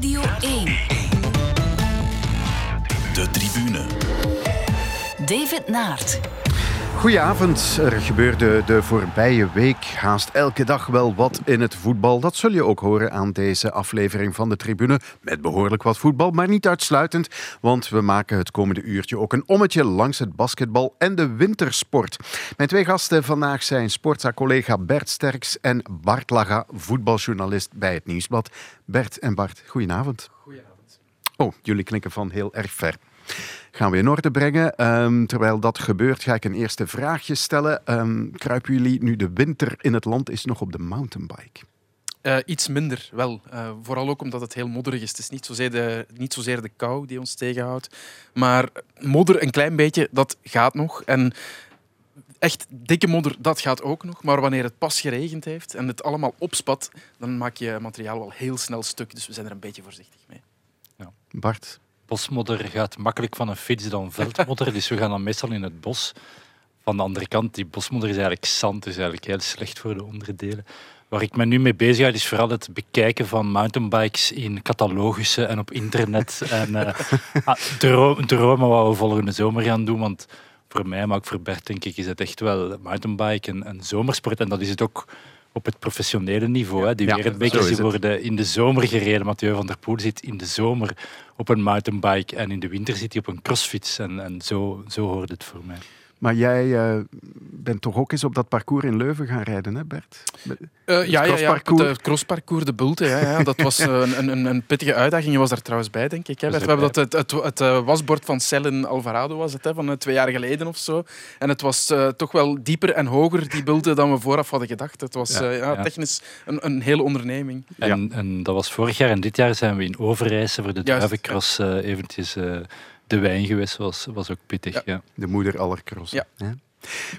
Radio 1. De tribune. David Naert. Goedenavond. Er gebeurde de voorbije week haast elke dag wel wat in het voetbal. Dat zul je ook horen aan deze aflevering van de Tribune. Met behoorlijk wat voetbal, maar niet uitsluitend. Want we maken het komende uurtje ook een ommetje langs het basketbal en de wintersport. Mijn twee gasten vandaag zijn sportza-collega Bert Sterks en Bart Laga, voetbaljournalist bij het Nieuwsblad. Bert en Bart, goedenavond. Goedenavond. Oh, jullie klinken van heel erg ver gaan we in orde brengen. Ehm, terwijl dat gebeurt, ga ik een eerste vraagje stellen. Um, kruipen jullie nu de winter in het land is nog op de mountainbike? Uh, iets minder, wel. Uh, vooral ook omdat het heel modderig is. Het is niet zozeer, de, niet zozeer de kou die ons tegenhoudt. Maar modder een klein beetje, dat gaat nog. En echt dikke modder, dat gaat ook nog. Maar wanneer het pas geregend heeft en het allemaal opspat, dan maak je materiaal wel heel snel stuk. Dus we zijn er een beetje voorzichtig mee. Ja. Bart, bosmodder gaat makkelijk van een fiets dan veldmodder. dus we gaan dan meestal in het bos. Van de andere kant, die bosmodder is eigenlijk zand, is eigenlijk heel slecht voor de onderdelen. Waar ik me nu mee bezig ga, is vooral het bekijken van mountainbikes in catalogussen en op internet. en uh, dromen wat we volgende zomer gaan doen. Want voor mij, maar ook voor Bert, denk ik, is het echt wel mountainbike en, en zomersport. En dat is het ook op het professionele niveau. Hè. Die ja, wereldbekers worden in de zomer gereden. Mathieu van der Poel zit in de zomer op een mountainbike en in de winter zit hij op een crossfiets. En, en zo, zo hoort het voor mij. Maar jij uh, bent toch ook eens op dat parcours in Leuven gaan rijden, hè Bert? Uh, ja, ja, ja, het crossparcours, de Bulte. Ja, ja, dat was uh, een, een, een, pittige uitdaging. Je was daar trouwens bij, denk ik. Hè, We hebben dat, het, het, het, het wasbord van Cellen Alvarado was het, hè, van twee jaar geleden of zo. En het was toch wel dieper en hoger, die Bulte, dan we vooraf hadden gedacht. Het was ja, technisch een, een hele onderneming. En, en, dat was vorig jaar. En dit jaar zijn we in Overijse voor de Druivencross eventjes de wijn geweest was, was ook pittig. Ja. De moeder aller crossen. Ja.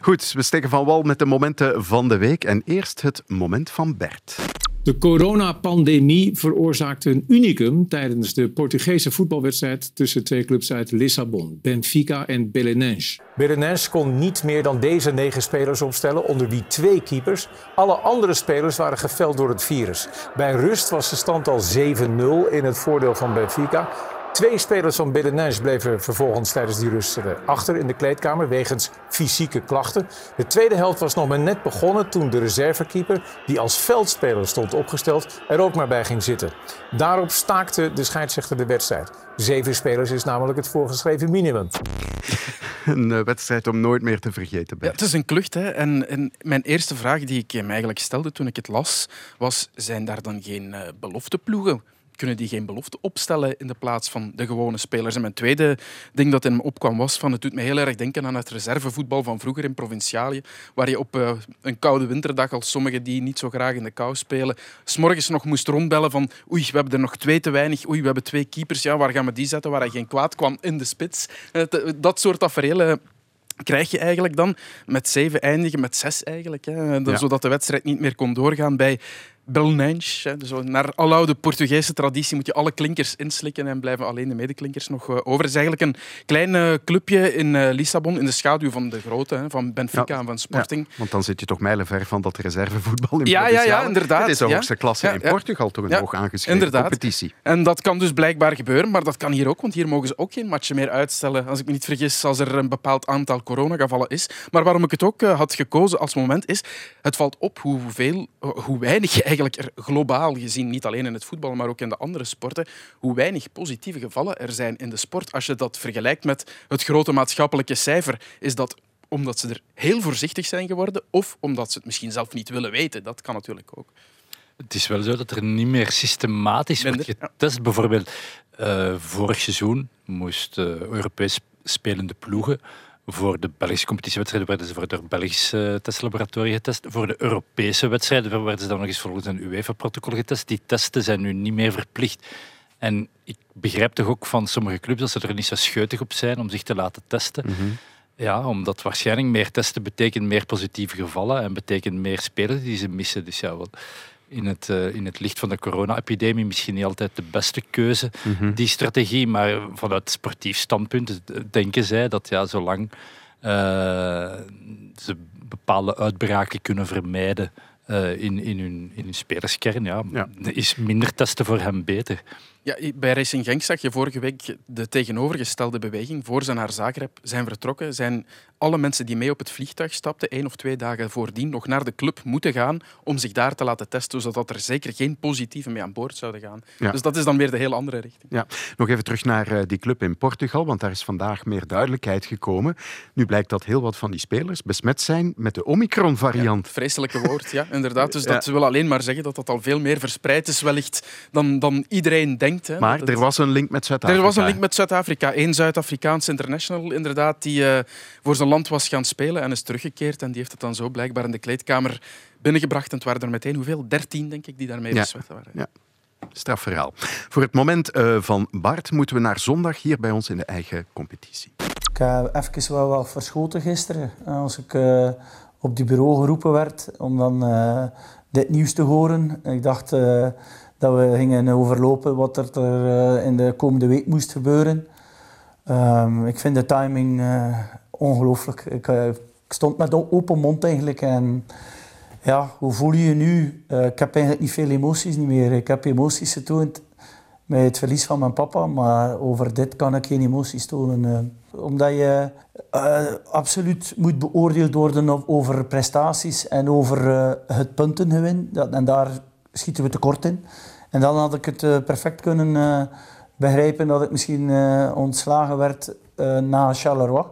Goed, we steken van wal met de momenten van de week. En eerst het moment van Bert. De coronapandemie veroorzaakte een unicum tijdens de Portugese voetbalwedstrijd tussen twee clubs uit Lissabon, Benfica en Belenenses. Belenenses kon niet meer dan deze negen spelers opstellen, onder wie twee keepers. Alle andere spelers waren geveld door het virus. Bij rust was de stand al 7-0 in het voordeel van Benfica. Twee spelers van Belenenses bleven vervolgens tijdens die rust achter in de kleedkamer wegens fysieke klachten. De tweede helft was nog maar net begonnen toen de reservekeeper, die als veldspeler stond opgesteld, er ook maar bij ging zitten. Daarop staakte de scheidsrechter de wedstrijd. Zeven spelers is namelijk het voorgeschreven minimum. Een eh, wedstrijd om nooit meer te vergeten. Ja, het is een klucht. Hè? En, en, mijn eerste vraag die ik hem eigenlijk stelde toen ik het las, was: zijn daar dan geen uh, belofteploegen? Kunnen die geen belofte opstellen in de plaats van de gewone spelers. En mijn tweede ding dat in me opkwam was van het doet me heel erg denken aan het reservevoetbal van vroeger in Provincialië, waar je op uh, een koude winterdag als sommigen die niet zo graag in de kou spelen, s'morgens nog moest rondbellen van oei, we hebben er nog twee te weinig, oei, we hebben twee keepers, ja, waar gaan we die zetten, waar hij geen kwaad kwam in de spits. Uh, dat soort tafereelen krijg je eigenlijk dan met zeven eindigen met zes eigenlijk. Hè, ja. Zodat de wedstrijd niet meer kon doorgaan bij Belnensch. Dus naar aloude Portugese traditie moet je alle klinkers inslikken en blijven alleen de medeklinkers nog eh, over. Het is eigenlijk een klein eh, clubje in eh, Lissabon, in de schaduw van de grote, van Benfica en van Sporting. want dan zit je toch mijlenver van dat reservevoetbal in ja, ja, ja, inderdaad. Het is de hoogste klasse in Portugal, toch een hoog aangeschreven inderdaad. competitie. En dat kan dus blijkbaar gebeuren, maar dat kan hier ook, want hier mogen ze ook geen matchen meer uitstellen. Als ik me niet vergis, als er een bepaald aantal coronagevallen is. Maar waarom ik het ook had gekozen als moment is, het valt op hoeveel, hoe weinig eigenlijk eigenlijk er globaal gezien, niet alleen in het voetbal, maar ook in de andere sporten, hoe weinig positieve gevallen er zijn in de sport. Als je dat vergelijkt met het grote maatschappelijke cijfer, is dat omdat ze er heel voorzichtig zijn geworden of omdat ze het misschien zelf niet willen weten. Dat kan natuurlijk ook. Het is wel zo dat er niet meer systematisch wordt getest. Bijvoorbeeld, uh, vorig seizoen moest uh, Europees spelende ploegen voor de Belgische competitiewedstrijden werden ze voor het Belgische eh, testlaboratorie getest. Voor de Europese wedstrijden werden ze dan nog eens volgens een UEFA-protocol getest. Die testen zijn nu niet meer verplicht. En ik begrijp toch ook van sommige clubs dat ze er niet zo scheutig op zijn om zich te laten testen. Mhm. Ja, omdat waarschijnlijk meer testen betekent meer positieve gevallen en betekent meer spelers die ze missen. Dus ja, wat, in het, uh, in het licht van de corona-epidemie misschien niet altijd de beste keuze, mhm. die strategie. Maar vanuit sportief standpunt denken zij dat ja, zolang uh, ze bepaalde uitbraken kunnen vermijden uh, in, in, hun, in hun spelerskern, ja, ja, is minder testen voor hem beter. Ja, bij Racing Genk zag je vorige week de tegenovergestelde beweging. Voor ze naar Zagreb zijn vertrokken, zijn alle mensen die mee op het vliegtuig stapten, één of twee dagen voordien, nog naar de club moeten gaan om zich daar te laten testen, zodat er zeker geen positieve mee aan boord zouden gaan. Dus dat is dan weer de heel andere richting. Ja. Nog even terug naar eh, die club in Portugal, want daar is vandaag meer duidelijkheid gekomen. Nu blijkt dat heel wat van die spelers besmet zijn met de Omicron-variant. Ja, vreselijke woord, ja, inderdaad. Dus dat wil alleen maar zeggen dat dat al veel meer verspreid is wellicht dan, dan iedereen denkt. Hè. Maar er was een link met Zuid-Afrika. Er was een link met Zuid-Afrika. Eén Zuid-Afrikaans international, inderdaad, die uh, voor zijn land was gaan spelen en is teruggekeerd. En die heeft het dan zo blijkbaar in de kleedkamer binnengebracht. En het waren er meteen hoeveel? Dertien, denk ik, die daarmee ja. besmet waren. Ja. Strafverhaal. Voor het moment uh, van Bart moeten we naar zondag hier bij ons in de eigen competitie. Ik heb even wel wat verschoten gisteren. Als ik uh, op die bureau geroepen werd om dan uh, dit nieuws te horen. Ik dacht dat we gingen overlopen wat er in de komende week moest gebeuren. Um, ik vind de timing ongelooflijk. Ik, uh, ik, stond met open mond eigenlijk. En ja, hoe voel je je nu? Ik heb eigenlijk niet veel emoties meer. Ik heb emoties getoond met het verlies van mijn papa, maar over dit kan ik geen emoties tonen. Omdat je absoluut moet beoordeeld worden over prestaties en over het puntengewin. En daar schieten we tekort in. En dan had ik het perfect kunnen begrijpen dat ik misschien ontslagen werd na Charleroi.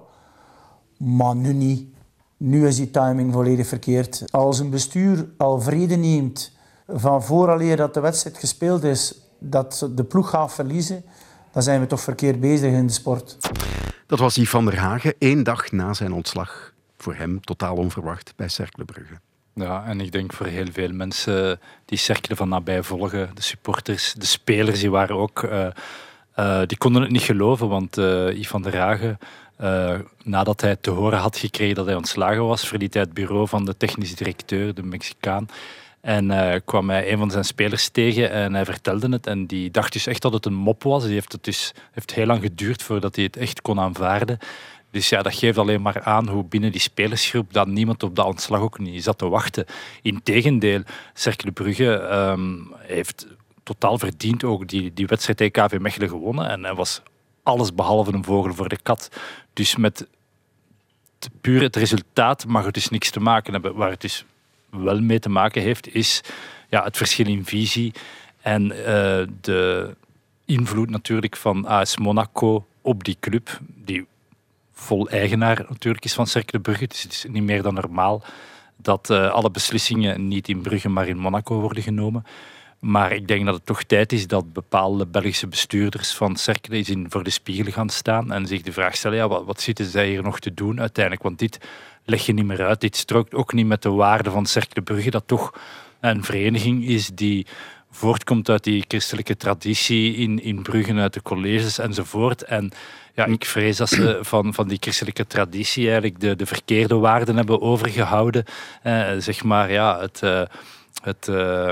Maar nu niet. Nu is die timing volledig verkeerd. Als een bestuur al vrede neemt van vooraleer dat de wedstrijd gespeeld is, dat de ploeg gaat verliezen, dan zijn we toch verkeerd bezig in de sport. Dat was Yves van der Hagen, één dag na zijn ontslag. Voor hem totaal onverwacht bij Cercle Brugge. Ja, en ik denk voor heel veel mensen die Cercle van nabij volgen, de supporters, de spelers, die waren ook... Uh, uh, die konden het niet geloven, want uh, Yves van der Hagen nadat hij te horen had gekregen dat hij ontslagen was, verliet hij het bureau van de technisch directeur, de Mexicaan. En kwam hij een van zijn spelers tegen en hij vertelde het. En die dacht dus echt dat het een mop was. Die heeft het dus heeft heel lang geduurd voordat hij het echt kon aanvaarden. Dus ja, dat geeft alleen maar aan hoe binnen die spelersgroep dat niemand op dat ontslag ook niet zat te wachten. Integendeel, Cercle Brugge um, heeft totaal verdiend ook die, die wedstrijd tegen KV Mechelen gewonnen. En hij was alles behalve een vogel voor de kat. Dus met puur het resultaat mag het dus niks te maken hebben. Waar het dus wel mee te maken heeft, is ja, het verschil in visie en uh, de invloed natuurlijk van AS Monaco op die club, die vol eigenaar natuurlijk is van Cercle Brugge. Dus het is niet meer dan normaal dat uh, alle beslissingen niet in Brugge, maar in Monaco worden genomen. Maar ik denk dat het toch tijd is dat bepaalde Belgische bestuurders van Cercle eens in voor de spiegel gaan staan en zich de vraag stellen, ja, wat, wat zitten zij hier nog te doen uiteindelijk? Want dit leg je niet meer uit. Dit strookt ook niet met de waarde van Cercle Brugge, dat toch een vereniging is die voortkomt uit die christelijke traditie in, in Brugge, uit de colleges enzovoort. En ja, ik vrees dat ze van, van die christelijke traditie eigenlijk de, de verkeerde waarden hebben overgehouden. Eh, zeg maar, ja, het... Uh, het uh,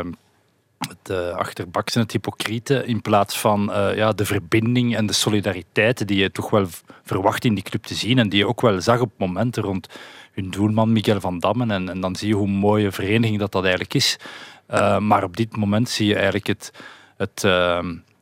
het uh, achterbaks en het hypocriete in plaats van ja, de verbinding en de solidariteit die je toch wel verwacht in die club te zien en die je ook wel zag op momenten rond hun doelman Miguel van Dammen en, en dan zie je hoe mooie vereniging dat dat eigenlijk is. Uh, maar op dit moment zie je eigenlijk het, het,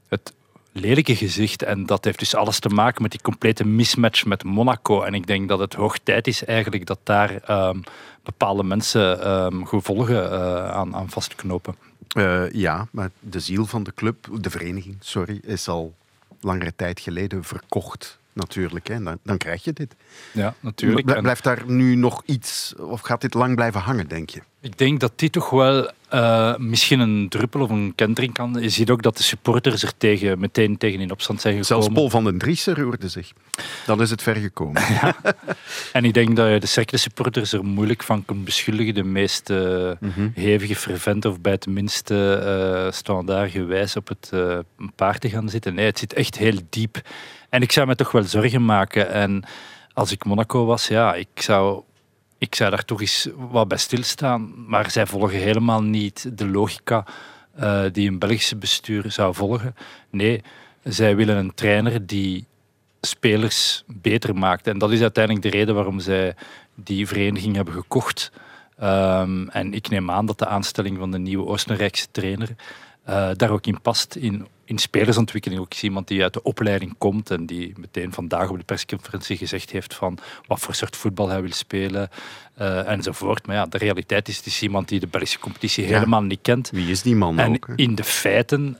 het lelijke gezicht en dat heeft dus alles te maken met die complete mismatch met Monaco en ik denk dat het hoog tijd is eigenlijk dat daar um, bepaalde mensen um, gevolgen aan, aan vastknopen. Uh, ja, maar de ziel van de club, de vereniging, sorry, is al langere tijd geleden verkocht. Natuurlijk, hè. Dan, dan krijg je dit. Ja, natuurlijk. Blijft daar nu nog iets, of gaat dit lang blijven hangen, denk je? Ik denk dat dit toch wel uh, misschien een druppel of een kentering kan. Je ziet ook dat de supporters er tegen, meteen tegen in opstand zijn gekomen. Zelfs Paul van den Driessen roerde zich. Dan is het ver gekomen. Ja. En ik denk dat je de Cercle supporters er moeilijk van kunt beschuldigen. De meest uh, mm-hmm. hevige fervent of bij het minste uh, standaard gewijs op het uh, paard te gaan zitten. Nee, het zit echt heel diep. En ik zou me toch wel zorgen maken. En als ik Monaco was, ja, ik zou ik zou daar toch eens wat bij stilstaan. Maar zij volgen helemaal niet de logica uh, die een Belgische bestuur zou volgen. Nee, zij willen een trainer die spelers beter maakt. En dat is uiteindelijk de reden waarom zij die vereniging hebben gekocht. Um, en ik neem aan dat de aanstelling van de nieuwe Oostenrijkse trainer uh, daar ook in past. In in spelersontwikkeling ook is iemand die uit de opleiding komt en die meteen vandaag op de persconferentie gezegd heeft van wat voor soort voetbal hij wil spelen uh, enzovoort. Maar ja, de realiteit is, het is iemand die de Belgische competitie helemaal niet kent. Wie is die man en ook? in de feiten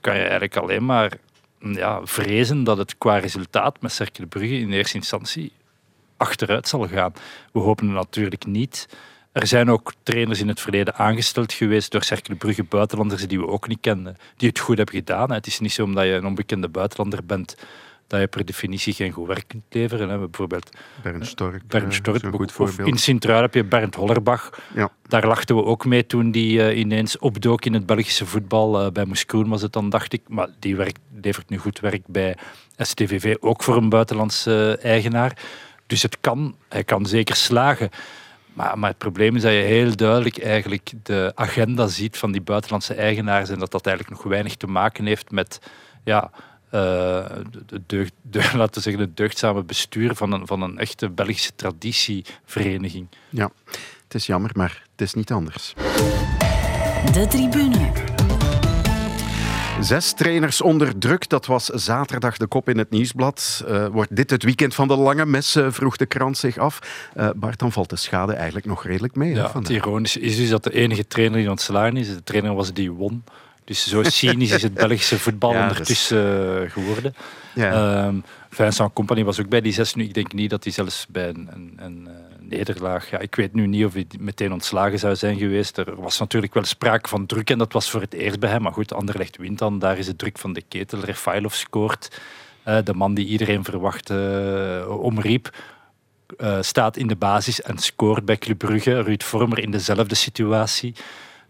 kan je eigenlijk alleen maar ja, vrezen dat het qua resultaat met Cercle Brugge in eerste instantie achteruit zal gaan. We hopen natuurlijk niet. Er zijn ook trainers in het verleden aangesteld geweest door Cercle Brugge buitenlanders die we ook niet kenden, die het goed hebben gedaan. Het is niet zo omdat je een onbekende buitenlander bent dat je per definitie geen goed werk kunt leveren. Bijvoorbeeld Bernd Stork, Bernd Stork een goed in Sint-Truiden heb je Bernd Hollerbach. Ja. Daar lachten we ook mee toen die uh, ineens opdook in het Belgische voetbal. Uh, bij Moeskroen was het dan, dacht ik. Maar die werkt, levert nu goed werk bij STVV, ook voor een buitenlandse eigenaar. Dus het kan, hij kan zeker slagen. Maar, maar, het probleem is dat je heel duidelijk eigenlijk de agenda ziet van die buitenlandse eigenaars en dat dat eigenlijk nog weinig te maken heeft met ja, uh, de, deugd, de, laten we zeggen, het deugdzame bestuur van een, van een echte Belgische traditievereniging. Ja, het is jammer, maar het is niet anders. De tribune. Zes trainers onder druk, dat was zaterdag de kop in het nieuwsblad. Uh, wordt dit het weekend van de lange mes, uh, vroeg de krant zich af. Uh, Bart, dan valt de schade eigenlijk nog redelijk mee. Ja, het ironische is dus dat de enige trainer die ontslagen is, de trainer was die won. Dus zo cynisch is het Belgische voetbal ja, ondertussen dus... geworden. Ja. Um, Vincent Company was ook bij die zes nu. Ik denk niet dat hij zelfs bij een, een, een nederlaag... Ja, ik weet nu niet of hij meteen ontslagen zou zijn geweest. Er was natuurlijk wel sprake van druk en dat was voor het eerst bij hem. Maar goed, Anderlecht wint dan. Daar is de druk van de ketel. Refailov scoort. Uh, de man die iedereen verwachtte uh, omriep. Uh, staat in de basis en scoort bij Club Brugge. Ruud Vormer in dezelfde situatie.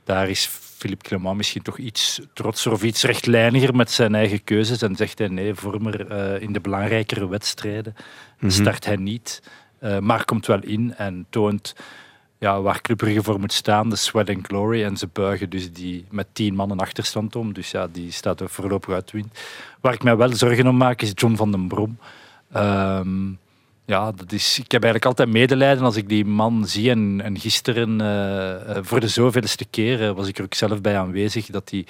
Daar is Philippe Clement misschien toch iets trotser of iets rechtlijniger met zijn eigen keuzes. En zegt hij nee, Vormer uh, in de belangrijkere wedstrijden -hmm. start hij niet. Uh, maar komt wel in en toont ja, waar Club Brugge voor moet staan, de sweat and glory. En ze buigen dus die met tien mannen achterstand om. Dus ja, die staat er voorlopig uit win. Waar ik mij wel zorgen om maak, is John van den Brom. Um, ja, dat is, ik heb eigenlijk altijd medelijden als ik die man zie. En, en gisteren, uh, voor de zoveelste keer, uh, was ik er ook zelf bij aanwezig, dat die,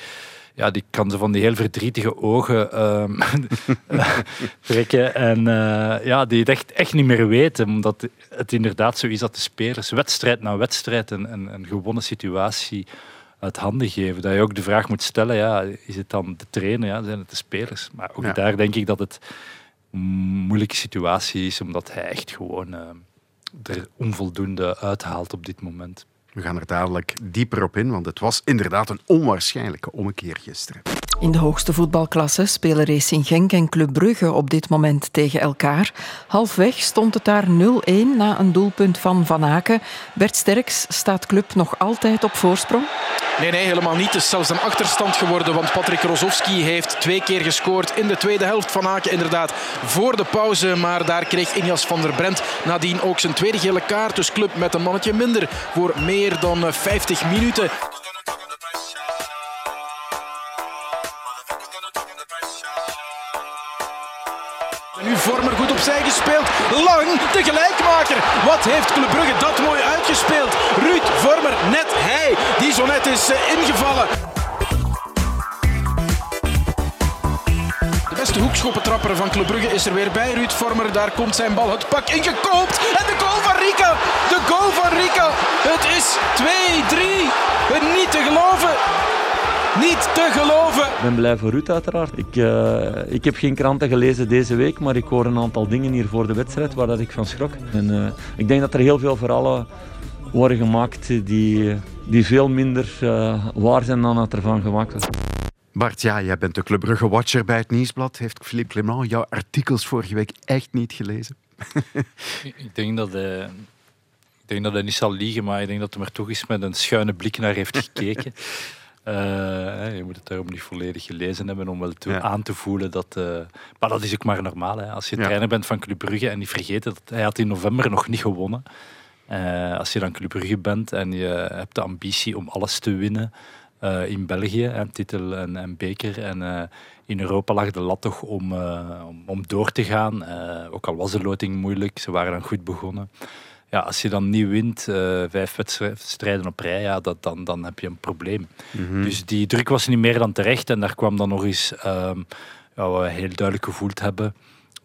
ja, die kan ze van die heel verdrietige ogen uh, trekken. En ja, die het echt, echt niet meer weten, omdat het inderdaad zo is dat de spelers wedstrijd na wedstrijd een, een, een gewonnen situatie uit handen geven. Dat je ook de vraag moet stellen, ja, is het dan de trainer, ja, zijn het de spelers? Maar ook ja. daar denk ik dat het moeilijke situatie is, omdat hij echt gewoon uh, er onvoldoende uithaalt op dit moment. We gaan er dadelijk dieper op in, want het was inderdaad een onwaarschijnlijke ommekeer gisteren. In de hoogste voetbalklasse spelen Racing Genk en Club Brugge op dit moment tegen elkaar. Halfweg stond het daar 0-1 na een doelpunt van Van Aken. Bert Sterks staat Club nog altijd op voorsprong? Nee, nee, helemaal niet. Het is zelfs een achterstand geworden, want Patrick Rozovski heeft twee keer gescoord in de tweede helft van Aken. Inderdaad, voor de pauze, maar daar kreeg Injas van der Brent nadien ook zijn tweede gele kaart. Dus Club met een mannetje minder voor meer dan 50 minuten. Goed opzij gespeeld. Lang de gelijkmaker. Wat heeft Club Brugge dat mooi uitgespeeld. Ruud Vormer, net hij die zo net is ingevallen. De beste hoekschoppentrapper van Club Brugge is er weer bij. Ruud Vormer, daar komt zijn bal het pak ingekoopt. En de goal van Rika. De goal van Rika. Het is 2-3. Niet te geloven. Niet te geloven. Ik ben blij voor Ruud uiteraard. Ik, uh, ik heb geen kranten gelezen deze week, maar ik hoor een aantal dingen hier voor de wedstrijd waar dat ik van schrok. En, uh, ik denk dat er heel veel verhalen worden gemaakt die, die veel minder uh, waar zijn dan dat ervan gemaakt wordt. Bart, ja, jij bent de Club Brugge-watcher bij het Nieuwsblad. Heeft Philippe Clement jouw artikels vorige week echt niet gelezen? ik denk dat. Ik denk dat hij niet zal liegen, maar ik denk dat hij er toch eens met een schuine blik naar heeft gekeken. Uh, je moet het daarom niet volledig gelezen hebben om wel ja. aan te voelen dat... Uh, maar dat is ook maar normaal. Hè. Als je ja. trainer bent van Club Brugge en niet vergeten dat hij had in november nog niet gewonnen. Uh, als je dan Club Brugge bent en je hebt de ambitie om alles te winnen in België, titel en, en beker. En in Europa lag de lat toch om, om, om, door te gaan. ook al was de loting moeilijk, ze waren dan goed begonnen. Ja, als je dan niet wint, uh, vijf wedstrijden op rij, ja, dat, dan, dan heb je een probleem. Mhm. Dus die druk was niet meer dan terecht. En daar kwam dan nog eens, um, ja, wat we heel duidelijk gevoeld hebben,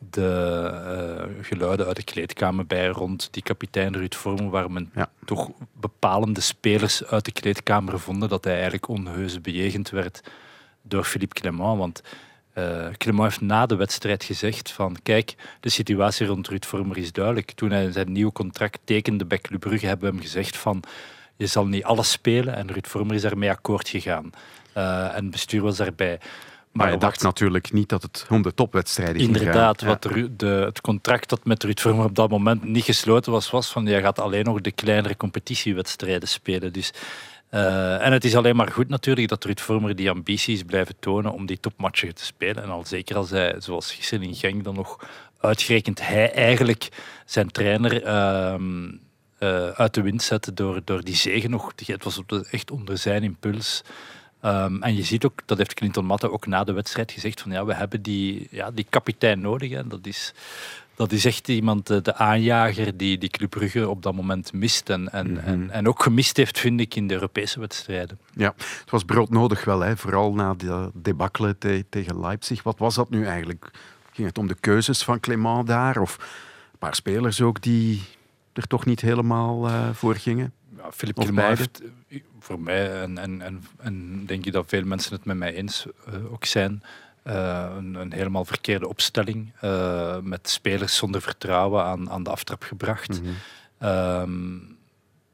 de uh, geluiden uit de kleedkamer bij rond die kapitein Ruud Vormen, waar men ja. toch bepalende spelers uit de kleedkamer vonden dat hij eigenlijk onheus bejegend werd door Philippe Clement. Want uh, Clement heeft na de wedstrijd gezegd van kijk, de situatie rond Ruud Vormer is duidelijk. Toen hij zijn nieuw contract tekende bij Club Brugge hebben we hem gezegd van je zal niet alles spelen en Ruud Vormer is daarmee akkoord gegaan. Uh, en het bestuur was daarbij. Maar hij dacht natuurlijk niet dat het om de topwedstrijden ging Inderdaad, wat de, het contract dat met Ruud Vormer op dat moment niet gesloten was, was van jij gaat alleen nog de kleinere competitiewedstrijden spelen. Dus uh, en het is alleen maar goed natuurlijk dat Ruud Vormer die ambities blijven tonen om die topmatchen te spelen. En al zeker als hij, zoals gisteren in Genk, dan nog uitgerekend hij eigenlijk zijn trainer uh, uh, uit de wind zette door, door die zegen nog. Het was echt onder zijn impuls. Um, en je ziet ook, dat heeft Clinton Matte ook na de wedstrijd gezegd, van ja, we hebben die, ja, die kapitein nodig. Hè. Dat is dat is echt iemand, eh, de aanjager, die, die Club Brugge op dat moment mist. En, en, Mhm. en, en ook gemist heeft, vind ik, in de Europese wedstrijden. Ja, het was broodnodig wel, hè? vooral na de debakkelen te, tegen Leipzig. Wat was dat nu eigenlijk? Ging het om de keuzes van Clément daar? Of een paar spelers ook die er toch niet helemaal uh, voor gingen? Ja, Philippe Clément heeft voor mij, en, en, en, en denk je dat veel mensen het met mij eens uh, ook zijn, uh, een, een, helemaal verkeerde opstelling uh, met spelers zonder vertrouwen aan, aan de aftrap gebracht. Um,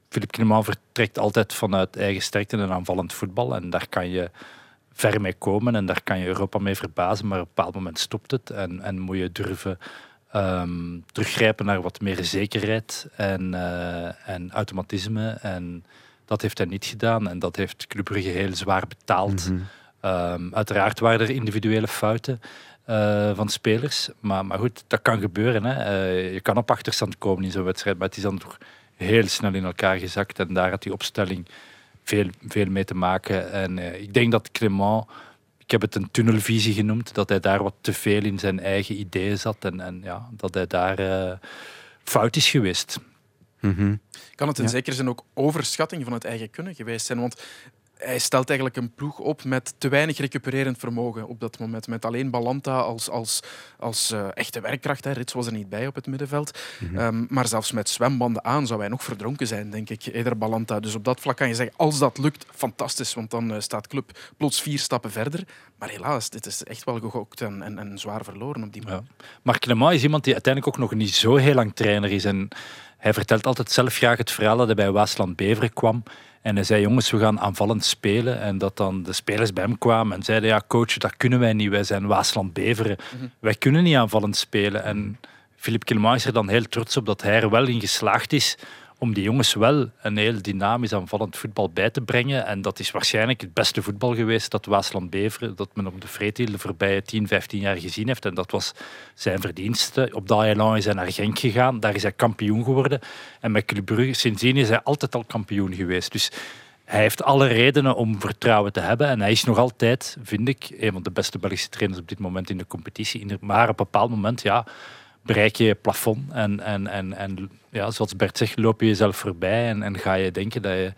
Philippe Clement vertrekt altijd vanuit eigen sterkte en aanvallend voetbal en daar kan je ver mee komen en daar kan je Europa mee verbazen, maar op een bepaald moment stopt het en, en moet je durven um, teruggrijpen naar wat meer zekerheid en, uh, en automatisme en dat heeft hij niet gedaan en dat heeft Club Brugge heel zwaar betaald. Mhm. Um, uiteraard waren er individuele fouten uh, van spelers. Maar, maar goed, dat kan gebeuren. Hè. Uh, je kan op achterstand komen in zo'n wedstrijd. Maar het is dan toch heel snel in elkaar gezakt. En daar had die opstelling veel, veel mee te maken. En uh, ik denk dat Clement, ik heb het een tunnelvisie genoemd, dat hij daar wat te veel in zijn eigen ideeën zat. En, en ja, dat hij daar fout is geweest. Mm -hmm. Kan het in ja. zekere zin ook overschatting van het eigen kunnen geweest zijn? Want hij stelt eigenlijk een ploeg op met te weinig recupererend vermogen op dat moment. Met alleen Balanta als, als, als uh, echte werkkracht. Hè. Rits was er niet bij op het middenveld. Mhm. Mm -hmm. um, maar zelfs met zwembanden aan zou hij nog verdronken zijn, denk ik. Eder Balanta. Dus op dat vlak kan je zeggen, als dat lukt, fantastisch. Want dan uh, staat Club plots vier stappen verder. Maar helaas, dit is echt wel gegokt en, en, en zwaar verloren op die moment. Ja. Maar Clement is iemand die uiteindelijk ook nog niet zo heel lang trainer is. En hij vertelt altijd zelf graag het verhaal dat hij bij Waasland Beveren kwam. En hij zei, jongens, we gaan aanvallend spelen. En dat dan de spelers bij hem kwamen en zeiden, ja coach, dat kunnen wij niet. Wij zijn Waasland Beveren. Mm -hmm. Wij kunnen niet aanvallend spelen. En Philippe Clement is er dan heel trots op dat hij er wel in geslaagd is om die jongens wel een heel dynamisch aanvallend voetbal bij te brengen. En dat is waarschijnlijk het beste voetbal geweest dat Waasland Beveren, dat men op de Vreetil de voorbije 10, 15 jaar gezien heeft. En dat was zijn verdienste. Op dat is hij naar Genk gegaan, daar is hij kampioen geworden. En met Club Brugge, sindsdien is hij altijd al kampioen geweest. Dus hij heeft alle redenen om vertrouwen te hebben. En hij is nog altijd, vind ik, een van de beste Belgische trainers op dit moment in de competitie. Maar op een bepaald moment, ja bereik je je plafond. En, en, en, en ja, zoals Bert zegt, loop je jezelf voorbij en, en ga je denken dat je,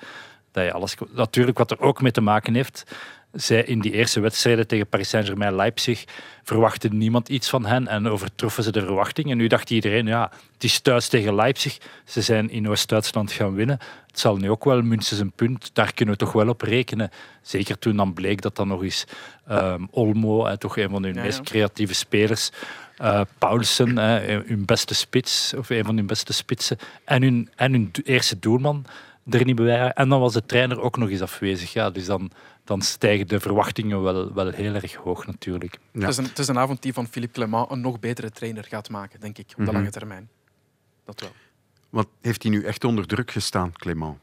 dat je alles... Natuurlijk, wat er ook mee te maken heeft, zij in die eerste wedstrijden tegen Paris Saint-Germain Leipzig verwachtte niemand iets van hen en overtroffen ze de verwachting. En nu dacht iedereen, ja, het is thuis tegen Leipzig. Ze zijn in Oost-Duitsland gaan winnen. Het zal nu ook wel minstens een punt, daar kunnen we toch wel op rekenen. Zeker toen dan bleek dat dan nog eens um, Olmo, toch een van hun ja, meest creatieve spelers, uh, Paulsen, hè, hun beste spits, of een van hun beste spitsen, en hun, en hun eerste doelman er niet bij waren. En dan was de trainer ook nog eens afwezig. Ja, dus dan, dan stijgen de verwachtingen wel, wel heel erg hoog natuurlijk. Ja. Het, is een, het is een avond die van Philippe Clement een nog betere trainer gaat maken, denk ik, op de mm -hmm. lange termijn. Dat wel. Want heeft hij nu echt onder druk gestaan, Clement?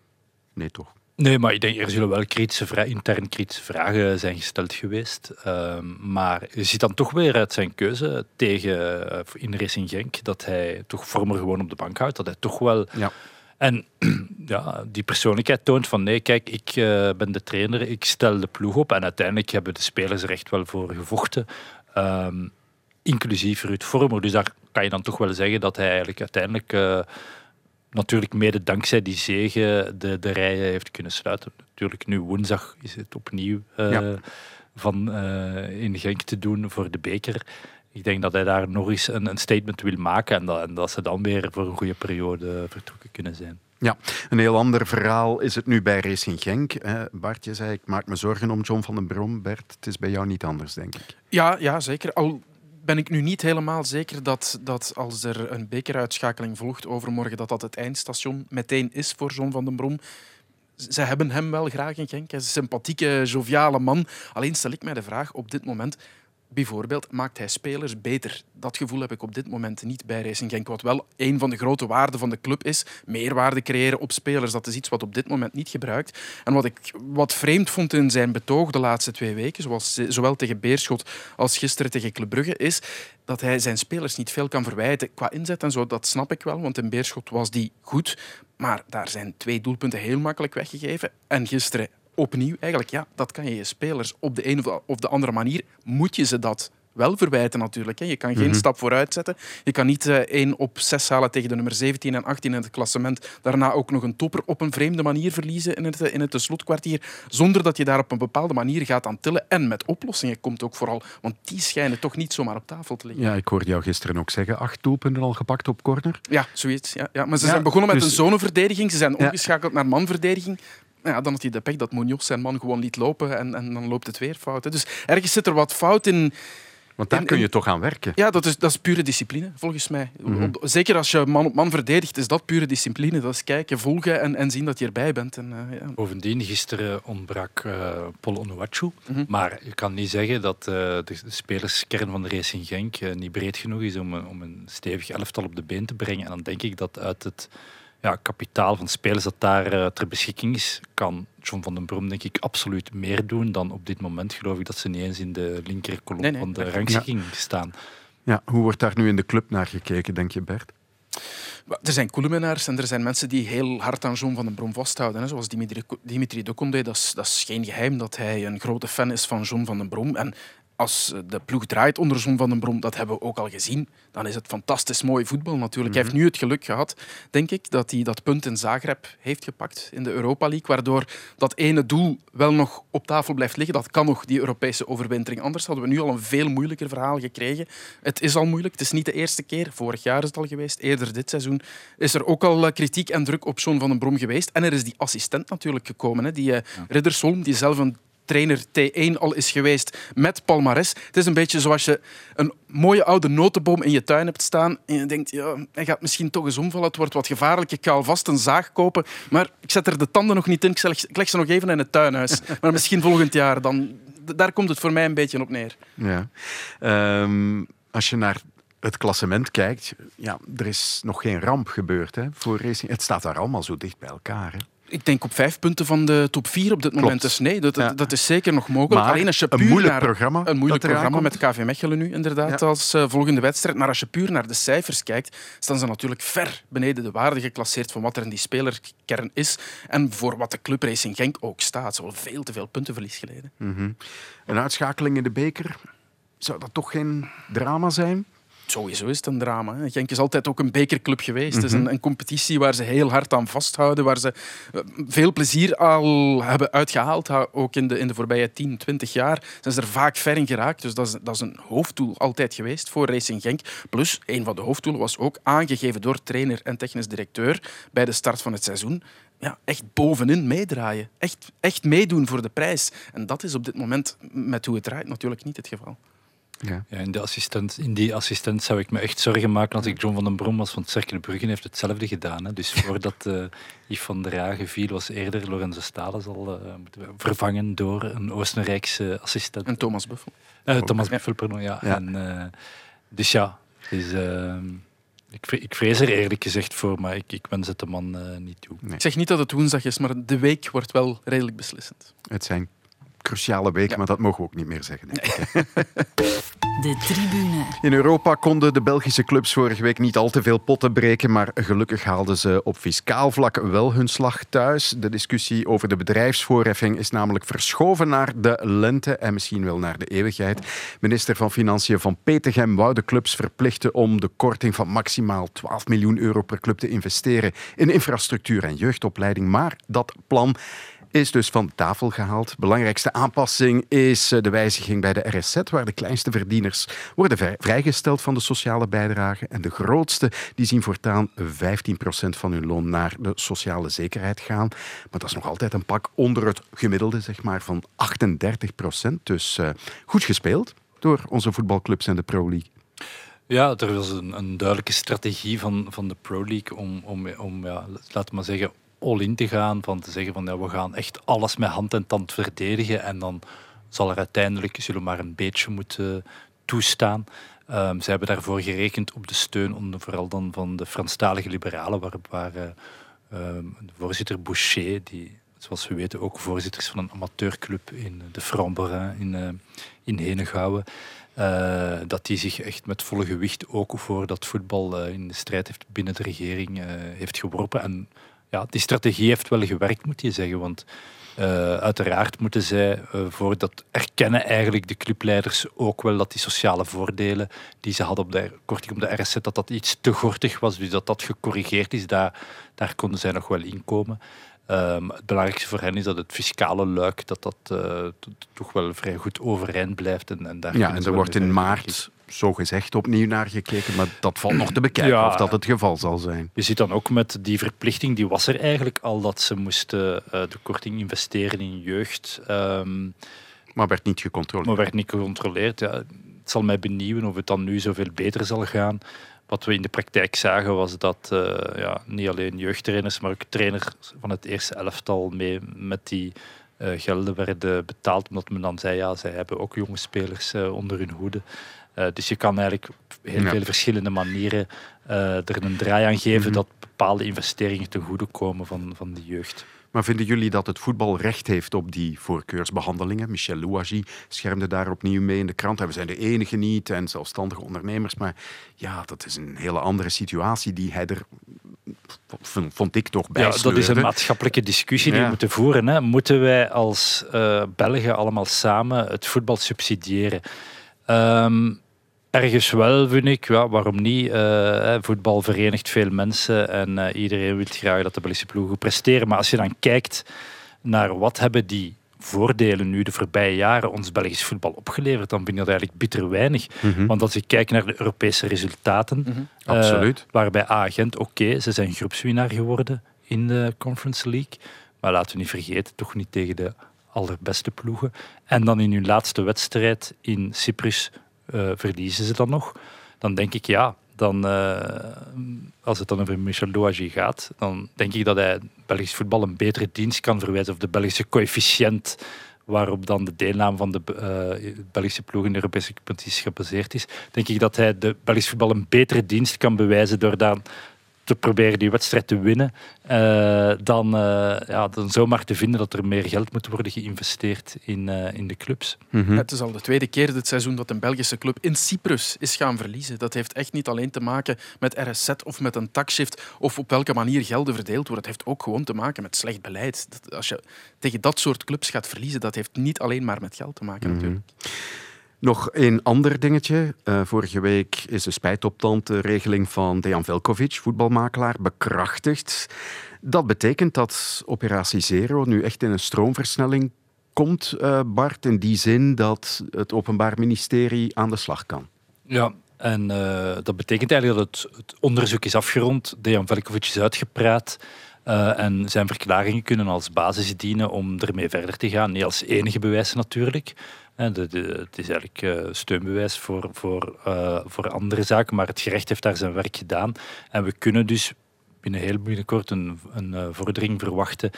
Nee, toch? Nee, maar ik denk er zullen wel kritische intern kritische vragen zijn gesteld geweest. Uh, maar je ziet dan toch weer uit zijn keuze tegen uh, in Racing Genk dat hij toch vormer gewoon op de bank houdt. Dat hij toch wel... Ja. En ja, die persoonlijkheid toont van nee, kijk, ik uh, ben de trainer, ik stel de ploeg op. En uiteindelijk hebben de spelers er echt wel voor gevochten. Um, inclusief Ruud Vormer. Dus daar kan je dan toch wel zeggen dat hij eigenlijk uiteindelijk uh, natuurlijk mede dankzij die zegen de, de rijen heeft kunnen sluiten. Natuurlijk, nu woensdag is het opnieuw uh, van uh, in Genk te doen voor de beker. Ik denk dat hij daar nog eens een, een statement wil maken en dat, en dat ze dan weer voor een goede periode vertrokken kunnen zijn. Ja, een heel ander verhaal is het nu bij Racing Genk. Bart, je zei, ik maak me zorgen om John van den Brom. Bert, het is bij jou niet anders, denk ik. Ja, ja zeker. Al ben ik nu niet helemaal zeker dat, dat als er een bekeruitschakeling volgt overmorgen, dat dat het eindstation meteen is voor John van den Brom. Ze hebben hem wel graag in Genk. Hij is een sympathieke, joviale man. Alleen stel ik mij de vraag op dit moment Bijvoorbeeld maakt hij spelers beter. Dat gevoel heb ik op dit moment niet bij Racing Genk. Wat wel een van de grote waarden van de club is. Meerwaarde creëren op spelers. Dat is iets wat op dit moment niet gebruikt. En wat ik wat vreemd vond in zijn betoog de laatste twee weken, zowel tegen Beerschot als gisteren tegen Club Brugge, is dat hij zijn spelers niet veel kan verwijten. Qua inzet en zo, dat snap ik wel. Want in Beerschot was die goed. Maar daar zijn twee doelpunten heel makkelijk weggegeven. En gisteren opnieuw, eigenlijk, ja, dat kan je je spelers op de een of de andere manier, moet je ze dat wel verwijten natuurlijk. Hè. Je kan geen mhm. stap vooruit zetten. Je kan niet uh, één op zes halen tegen de nummer 17 en 18 in het klassement. Daarna ook nog een topper op een vreemde manier verliezen in het, in het slotkwartier. Zonder dat je daar op een bepaalde manier gaat aan tillen. En met oplossingen komt ook vooral. Want die schijnen toch niet zomaar op tafel te liggen. Ja, ik hoorde jou gisteren ook zeggen. Acht doelpunten al gepakt op corner. Ja, zoiets. Ja, ja. Maar ze zijn begonnen met dus... een zoneverdediging. Ze zijn omgeschakeld naar manverdediging ja, dan had hij de pech dat Munoz zijn man gewoon liet lopen en, en dan loopt het weer fout. Dus ergens zit er wat fout in. Want daar kun je toch aan werken. Ja, dat is, dat is pure discipline, volgens mij. Mhm. Zeker als je man op man verdedigt, is dat pure discipline. Dat is kijken, volgen en, en zien dat je erbij bent. En, uh, ja. Bovendien, gisteren ontbrak uh, Paul Onuachu. Mhm. Maar je kan niet zeggen dat uh, de spelerskern van de Racing Genk niet breed genoeg is om, om een stevig elftal op de been te brengen. En dan denk ik dat uit het ja, kapitaal van spelers dat daar uh, ter beschikking is, kan John van den Brom denk ik absoluut meer doen dan op dit moment geloof ik dat ze niet eens in de linker kolom van de rangschikking staan. Ja, hoe wordt daar nu in de club naar gekeken, denk je Bert? Er zijn koelemenaars en er zijn mensen die heel hard aan John van den Brom vasthouden. Hè. Zoals Dimitri, Dimitri Dokonde, dat is, dat is geen geheim dat hij een grote fan is van John van den Brom. En als de ploeg draait onder Zon van den Brom, dat hebben we ook al gezien, dan is het fantastisch mooi voetbal natuurlijk. Hij heeft mhm. nu het geluk gehad, denk ik, dat hij dat punt in Zagreb heeft gepakt in de Europa League, waardoor dat ene doel wel nog op tafel blijft liggen. Dat kan nog, die Europese overwintering. Anders hadden we nu al een veel moeilijker verhaal gekregen. Het is al moeilijk, het is niet de eerste keer. Vorig jaar is het al geweest, eerder dit seizoen is er ook al eh, kritiek en druk op Zon van den Brom geweest. En er is die assistent natuurlijk gekomen, hè, die uh, Riddersholm, die zelf een trainer T1 al is geweest met palmares. Het is een beetje zoals je een mooie oude notenboom in je tuin hebt staan en je denkt, ja, hij gaat misschien toch eens omvallen, het wordt wat gevaarlijk, ik ga alvast een zaag kopen, maar ik zet er de tanden nog niet in, ik leg, ze nog even in het tuinhuis. Maar misschien volgend jaar, dan, daar komt het voor mij een beetje op neer. Ja. Um, als je naar het klassement kijkt, ja, er is nog geen ramp gebeurd hè, voor Racing. Het staat daar allemaal zo dicht bij elkaar. Hè? Ik denk op vijf punten van de top vier op dit moment. Dus nee, dat, dat is zeker nog mogelijk. Alleen als je puur een moeilijk naar, programma. Een moeilijk programma met KV Mechelen nu, inderdaad, als uh, volgende wedstrijd. Maar als je puur naar de cijfers kijkt, staan ze natuurlijk ver beneden de waarde geclasseerd van wat er in die spelerkern is. En voor wat de Club Racing Genk ook staat. Ze hebben veel te veel puntenverlies geleden. Mm -hmm. Een uitschakeling in de beker, zou dat toch geen drama zijn? Sowieso is het een drama. Hè. Genk is altijd ook een bekerclub geweest. Het is een, mhm. een, competitie waar ze heel hard aan vasthouden, waar ze eh, veel plezier al hebben uitgehaald. Ook in de, in de voorbije 10, 20 jaar zijn ze er vaak ver in geraakt. Dus dat is, dat is een hoofddoel altijd geweest voor Racing Genk. Plus, een van de hoofddoelen was ook aangegeven door trainer en technisch directeur bij de start van het seizoen ja, echt bovenin meedraaien. Echt, echt meedoen voor de prijs. En dat is op dit moment, met hoe het draait, natuurlijk niet het geval. Ja. Ja, in, de assistent, in die assistent zou ik me echt zorgen maken als ik John van den Brom was van Cercle Brugge heeft hetzelfde gedaan. Hè. Dus voordat uh, Yves van der Hagen viel, was eerder Lorenzo Stalen al uh, vervangen door een Oostenrijkse assistent. En Thomas Buffel. Uh, Thomas Buffel, pardon, ja. ja. En, dus ja, dus, ik, ik vrees er eerlijk gezegd voor, maar ik, ik wens het de man niet toe. Ik zeg niet dat het woensdag is, maar de week wordt wel redelijk beslissend. Het zijn cruciale week, maar dat mogen we ook niet meer zeggen. De tribune. In Europa konden de Belgische clubs vorige week niet al te veel potten breken, maar gelukkig haalden ze op fiscaal vlak wel hun slag thuis. De discussie over de bedrijfsvoorheffing is namelijk verschoven naar de lente en misschien wel naar de eeuwigheid. Minister van Financiën van Petegem wou de clubs verplichten om de korting van maximaal 12 miljoen euro per club te investeren in infrastructuur en jeugdopleiding, maar dat plan is dus van tafel gehaald. Belangrijkste aanpassing is eh, de wijziging bij de RSZ, waar de kleinste verdieners worden vrijgesteld van de sociale bijdrage. En de grootste die zien voortaan 15% van hun loon naar de sociale zekerheid gaan. Maar dat is nog altijd een pak onder het gemiddelde zeg maar, van 38%. Dus uh, goed gespeeld door onze voetbalclubs en de Pro League. Ja, er was een, een, duidelijke strategie van, van de Pro League om, om, om ja, laten we maar zeggen, all-in te gaan. Van te zeggen van we gaan echt alles met hand en tand verdedigen. En dan zal er uiteindelijk, zullen maar een beetje moeten toestaan. Um, ze hebben daarvoor gerekend op de steun, onder, vooral dan van de Franstalige liberalen, waar, waar um, voorzitter Boucher, die zoals we weten ook voorzitter is van een amateurclub in de Framborin in, uh, in Henegouwen, uh, dat die zich echt met volle gewicht ook voor dat voetbal in de strijd heeft binnen de regering heeft geworpen. En ja, die strategie heeft wel gewerkt, moet je zeggen. Want uh, uiteraard moeten zij uh, voor dat erkennen eigenlijk de clubleiders ook wel dat die sociale voordelen die ze hadden op de korting op de RSZ, dat dat iets te gortig was. Dus dat dat gecorrigeerd is, daar, daar konden zij nog wel in komen. Um, het belangrijkste voor hen is dat het fiscale luik dat dat uh, toch wel vrij goed overeind blijft. En, en daar ja, en er wordt in maart zo gezegd opnieuw naar gekeken, maar dat valt nog te bekijken of dat het geval zal zijn. Je ziet dan ook met die verplichting, die was er eigenlijk al, dat ze moesten uh, de korting investeren in jeugd. Um, maar werd niet gecontroleerd. Maar werd niet gecontroleerd, ja. Het zal mij benieuwen of het dan nu zoveel beter zal gaan. Wat we in de praktijk zagen was dat uh, ja, niet alleen jeugdtrainers, maar ook trainers van het eerste elftal mee met die uh, gelden werden betaald. Omdat men dan zei, ja, zij hebben ook jonge spelers uh, onder hun hoede. Dus je kan eigenlijk op heel ja. veel verschillende manieren er een draai aan geven mm -hmm. dat bepaalde investeringen ten goede komen van, van de jeugd. Maar vinden jullie dat het voetbal recht heeft op die voorkeursbehandelingen? Michel Louagie schermde daar opnieuw mee in de krant. En we zijn de enige niet en zelfstandige ondernemers. Maar ja, dat is een hele andere situatie die hij er vond ik toch bij. Ja, dat is een maatschappelijke discussie die ja. we moeten voeren. Hè. Moeten wij als uh, Belgen allemaal samen het voetbal subsidiëren? Um, Ergens wel, vind ik. Ja, waarom niet? Uh, voetbal verenigt veel mensen en uh, iedereen wil graag dat de Belgische ploegen presteren. Maar als je dan kijkt naar wat hebben die voordelen nu de voorbije jaren ons Belgisch voetbal opgeleverd, dan vind je dat eigenlijk bitter weinig. Mm -hmm. Want als je kijkt naar de Europese resultaten, mm -hmm. uh, Absoluut. waarbij Agent, oké, okay, ze zijn groepswinnaar geworden in de Conference League, maar laten we niet vergeten, toch niet tegen de allerbeste ploegen. En dan in hun laatste wedstrijd in Cyprus uh, verliezen ze dan nog. Dan denk ik ja, dan, uh, als het dan over Michel Louagie gaat, dan denk ik dat hij Belgisch voetbal een betere dienst kan verwijzen of de Belgische coëfficiënt waarop dan de deelname van de uh, Belgische ploeg in de Europese competitie gebaseerd is, denk ik dat hij de Belgisch voetbal een betere dienst kan bewijzen door dan te proberen die wedstrijd te winnen, uh, dan, uh, ja, dan zomaar te vinden dat er meer geld moet worden geïnvesteerd in, uh, in de clubs. Mm -hmm. Het is al de tweede keer dit seizoen dat een Belgische club in Cyprus is gaan verliezen. Dat heeft echt niet alleen te maken met RSZ of met een taxshift of op welke manier gelden verdeeld worden. Het heeft ook gewoon te maken met slecht beleid. Dat, als je tegen dat soort clubs gaat verliezen, dat heeft niet alleen maar met geld te maken mm -hmm. natuurlijk. Nog een ander dingetje. Uh, vorige week is de spijtoptandregeling van Dejan Velkovic, voetbalmakelaar, bekrachtigd. Dat betekent dat Operatie Zero nu echt in een stroomversnelling komt, uh, Bart, in die zin dat het Openbaar Ministerie aan de slag kan. Ja, en uh, dat betekent eigenlijk dat het, het, onderzoek is afgerond. Dejan Velkovic is uitgepraat. En zijn verklaringen kunnen als basis dienen om ermee verder te gaan. Niet als enige bewijs natuurlijk. De, de, het is eigenlijk uh, steunbewijs voor, voor, uh, voor andere zaken, maar het gerecht heeft daar zijn werk gedaan. En we kunnen dus binnen heel binnenkort een, een uh, vordering verwachten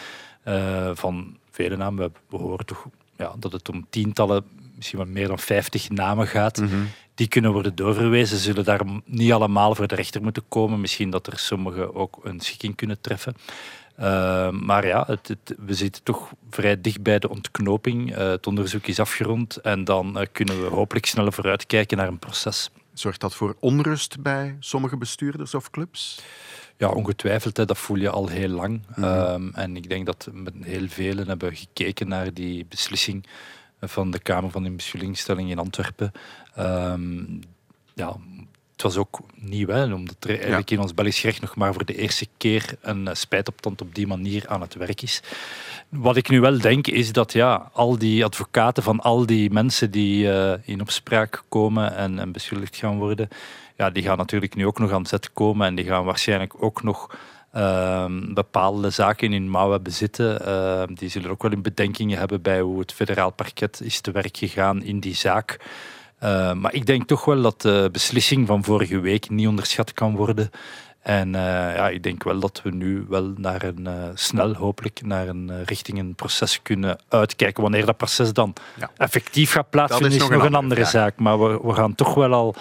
van vele namen. We horen toch ja, dat het om tientallen, misschien wel meer dan 50 namen gaat. Mm -hmm. Die kunnen worden doorverwezen. Ze zullen daar niet allemaal voor de rechter moeten komen. Misschien dat er sommigen ook een schikking kunnen treffen. Maar ja, het, we zitten toch vrij dicht bij de ontknoping. het onderzoek is afgerond en dan kunnen we hopelijk sneller vooruitkijken naar een proces. Zorgt dat voor onrust bij sommige bestuurders of clubs? Ja, ongetwijfeld. Hè, dat voel je al heel lang. Mhm. Ehm, en ik denk dat met heel velen hebben gekeken naar die beslissing van de Kamer van Inbeschuldigingstelling in Antwerpen. Ehm, ja, het was ook nieuw, hè, omdat er eigenlijk in ons Belgisch recht nog maar voor de eerste keer een spijtopstand op die manier aan het werk is. Wat ik nu wel denk, is dat ja, al die advocaten van al die mensen die uh, in opspraak komen en, en beschuldigd gaan worden, ja, die gaan natuurlijk nu ook nog aan zet komen en die gaan waarschijnlijk ook nog ehm, bepaalde zaken in hun mouw hebben zitten. Ehm, die zullen ook wel in bedenkingen hebben bij hoe het federaal parket is te werk gegaan in die zaak. Ehm, maar ik denk toch wel dat de beslissing van vorige week niet onderschat kan worden. En uh, ja, ik denk wel dat we nu wel naar een uh, snel, hopelijk, naar een uh, richting een proces kunnen uitkijken. Wanneer dat proces dan ja. effectief gaat plaatsvinden, is, nog een andere, zaak. Maar we, we gaan toch wel al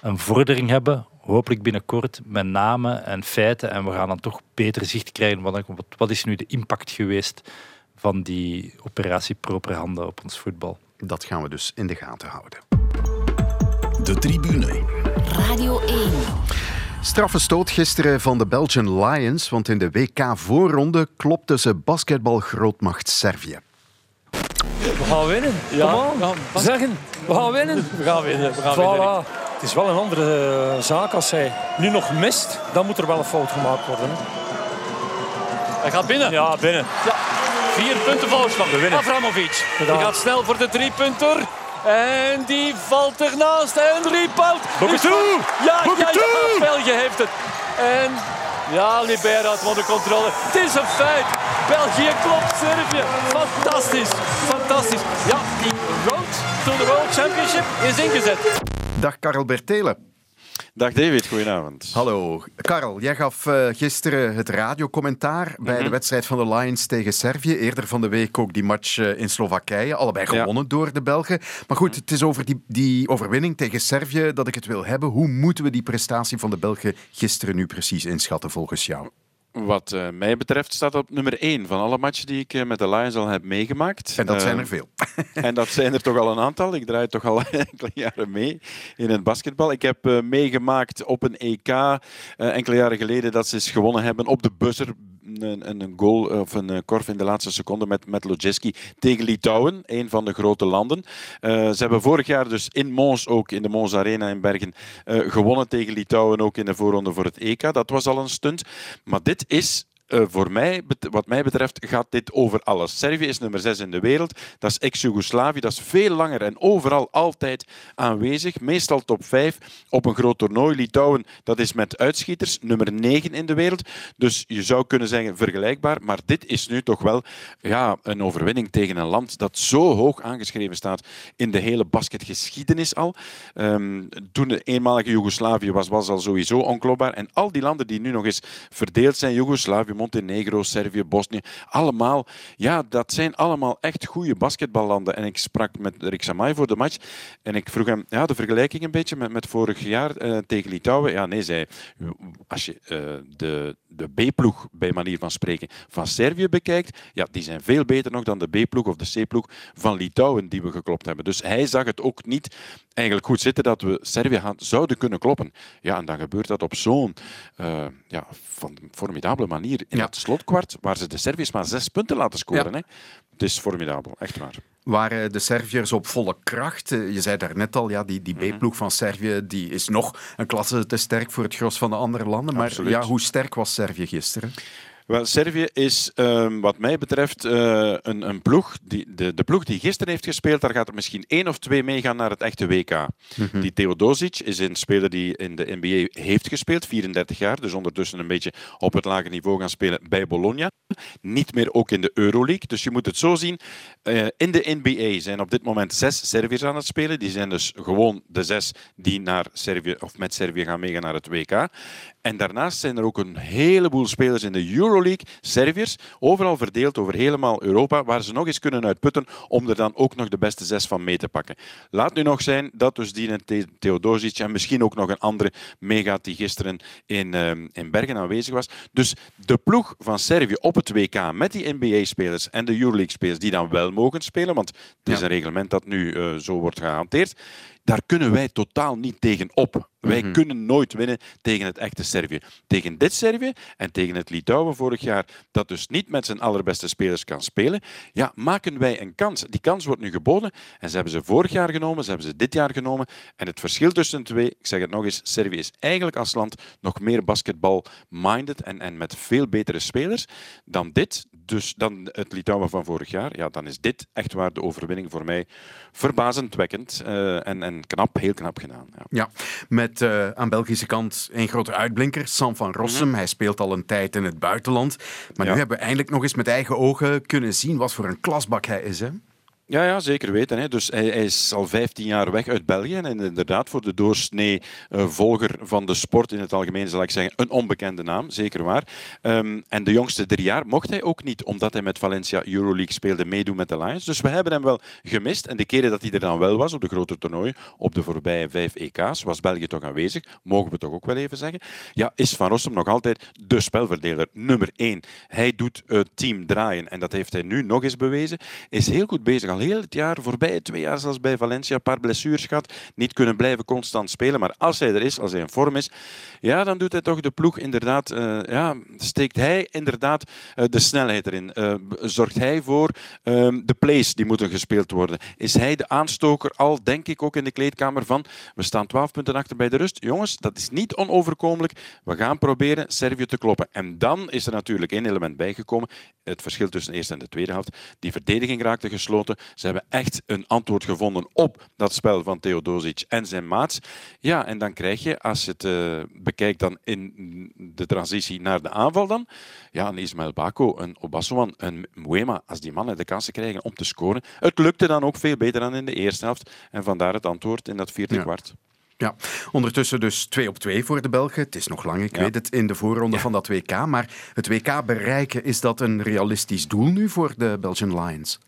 een vordering hebben, hopelijk binnenkort, met namen en feiten. En we gaan dan toch beter zicht krijgen wat, wat is nu de impact geweest van die operatie propere op ons voetbal. Dat gaan we dus in de gaten houden. De tribune. Radio 1. Straffe stoot gisteren van de Belgian Lions, want in de WK-voorronde klopte ze basketbalgrootmacht Servië. We gaan winnen. Ja, Kom on. zeggen. We gaan winnen. We gaan winnen. We gaan winnen. Het is wel een andere eh, zaak als hij nu nog mist. Dan moet er wel een fout gemaakt worden. Hij gaat binnen. Ja, binnen. Ja. Vier punten voorsprong. We winnen. Avramovic. Die gaat snel voor de drie punter. En die valt ernaast. En rebound. toe! Ja, ja, ja, België heeft het. En ja, Libera had de controle. Het is een feit. België klopt Servië. Fantastisch. Fantastisch. Ja, die road to the World Championship is ingezet. Dag Karel Bertelen. Dag David, goedenavond. Hallo. Karel, jij gaf uh, gisteren het radiocommentaar bij de mhm. wedstrijd van de Lions tegen Servië. Eerder van de week ook die match uh, in Slowakije. Allebei gewonnen door de Belgen. Maar goed, het is over die, die overwinning tegen Servië dat ik het wil hebben. Hoe moeten we die prestatie van de Belgen gisteren nu precies inschatten volgens jou? Wat uh, mij betreft staat op nummer 1 van alle matchen die ik uh, met de Lions al heb meegemaakt. En dat zijn er veel. en dat zijn er toch al een aantal. Ik draai toch al enkele jaren mee in het basketbal. Ik heb meegemaakt op een EK enkele jaren geleden dat ze eens gewonnen hebben op de buzzer een, een goal of een eh, korf in de laatste seconde met, met tegen Litouwen, een van de grote landen. Uh, ze hebben vorig jaar dus in Mons, ook in de Mons Arena in Bergen, gewonnen tegen Litouwen, ook in de voorronde voor het EK. Dat was al een stunt. Maar dit is uh, voor mij, wat mij betreft, gaat dit over alles. Servië is nummer 6 in de wereld. Dat is ex-Jugoslavië. Dat is veel langer en overal altijd aanwezig. Meestal top 5 op een groot toernooi. Litouwen, dat is met uitschieters nummer 9 in de wereld. Dus je zou kunnen zeggen vergelijkbaar. Maar dit is nu toch wel ja, een overwinning tegen een land dat zo hoog aangeschreven staat in de hele basketgeschiedenis al. Um, toen de eenmalige Joegoslavië was, was al sowieso onklopbaar. En al die landen die nu nog eens verdeeld zijn, Joegoslavië, Montenegro, Servië, Bosnië. Allemaal, ja, dat zijn allemaal echt goede basketballanden. En ik sprak met Rick Samai voor de match en ik vroeg hem ja, de vergelijking een beetje met, met vorig jaar uh, tegen Litouwen. Ja, nee, zei als je uh, de, de B-ploeg, bij manier van spreken, van Servië bekijkt, ja, die zijn veel beter nog dan de B-ploeg of de C-ploeg van Litouwen die we geklopt hebben. Dus hij zag het ook niet eigenlijk goed zitten dat we Servië gaan, zouden kunnen kloppen. Ja, en dan gebeurt dat op zo'n uh, ja, van formidabele manier in het slotkwart, waar ze de Serviërs maar zes punten laten scoren. Hè. Het is formidabel, echt waar. Waren de Serviërs op volle kracht? Eh, je zei daarnet al, ja, die, die mhm. B-ploeg van Servië die is nog een klasse te sterk voor het gros van de andere landen. Maar ja, hoe sterk was Servië gisteren? Wel, Servië is um, wat mij betreft uh, een, een, ploeg. Die, de, de, ploeg die gisteren heeft gespeeld, daar gaat er misschien één of twee meegaan naar het echte WK. Mm -hmm. Die Theodosic is een speler die in de NBA heeft gespeeld, 34 jaar. Dus ondertussen een beetje op het lage niveau gaan spelen bij Bologna. Niet meer ook in de Euroleague. Dus je moet het zo zien. Uh, in de NBA zijn op dit moment zes Serviërs aan het spelen. Die zijn dus gewoon de zes die naar Servië, of met Servië gaan meegaan naar het WK. En daarnaast zijn er ook een heleboel spelers in de Euro Euroleague, Serviërs, overal verdeeld over helemaal Europa, waar ze nog eens kunnen uitputten om er dan ook nog de beste zes van mee te pakken. Laat nu nog zijn dat dus die Theodosic en misschien ook nog een andere mega die gisteren in, ehm, in Bergen aanwezig was. Dus de ploeg van Servië op het WK met die NBA-spelers en de Euroleague-spelers die dan wel mogen spelen, want het is een reglement dat nu uh, zo wordt gehanteerd daar kunnen wij totaal niet tegen op. Wij mhm. kunnen nooit winnen tegen het echte Servië. Tegen dit Servië en tegen het Litouwen vorig jaar, dat dus niet met zijn allerbeste spelers kan spelen, ja, maken wij een kans. Die kans wordt nu geboden en ze hebben ze vorig jaar genomen, ze hebben ze dit jaar genomen. En het verschil tussen de twee, ik zeg het nog eens, Servië is eigenlijk als land nog meer basketbal-minded en, en met veel betere spelers dan dit, dus dan het Litouwen van vorig jaar. Ja, dan is dit echt waar de overwinning voor mij verbazendwekkend uh, en, en knap, heel knap gedaan. Ja, ja met uh, aan Belgische kant een grote uitblinker, Sam van Rossum. Mhm. Hij speelt al een tijd in het buitenland. Maar nu hebben we eindelijk nog eens met eigen ogen kunnen zien wat voor een klasbak hij is. Hè? Ja, ja, zeker weten. Hè. Dus hij, hij, is al 15 jaar weg uit België. En inderdaad, voor de doorsnee uh, volger van de sport in het algemeen zal ik zeggen, een onbekende naam, zeker waar. Um, en de jongste drie jaar mocht hij ook niet, omdat hij met Valencia Euroleague speelde, meedoen met de Lions. Dus we hebben hem wel gemist. En de keren dat hij er dan wel was op de grote toernooi, op de voorbije vijf EK's, was België toch aanwezig. Mogen we toch ook wel even zeggen. Ja, is Van Rossum nog altijd de spelverdeler nummer één. Hij doet het team draaien. En dat heeft hij nu nog eens bewezen. Is heel goed bezig heel het jaar voorbij, twee jaar zelfs bij Valencia, een paar blessures gehad, niet kunnen blijven constant spelen. Maar als hij er is, als hij in vorm is, ja, dan doet hij toch de ploeg inderdaad, uh, ja, steekt hij inderdaad uh, de snelheid erin. Uh, zorgt hij voor ehm, de plays die moeten gespeeld worden. Is hij de aanstoker al, denk ik ook in de kleedkamer van, we staan 12 punten achter bij de rust. Jongens, dat is niet onoverkomelijk. We gaan proberen Servië te kloppen. En dan is er natuurlijk één element bijgekomen. Het verschil tussen de eerste en de tweede helft. Die verdediging raakte gesloten. Ze hebben echt een antwoord gevonden op dat spel van Theodosic en zijn maats. Ja, en dan krijg je, als je het uh, bekijkt dan in de transitie naar de aanval dan, ja, een Ismail Bako, een Obaswan, een Mwema, als die mannen de kansen krijgen om te scoren. Het lukte dan ook veel beter dan in de eerste helft. En vandaar het antwoord in dat vierde kwart. Ja, ondertussen dus 2 op 2 voor de Belgen. Het is nog lang, ik weet het, in de voorronde van dat WK. Maar het WK bereiken, is dat een realistisch doel nu voor de Belgian Lions?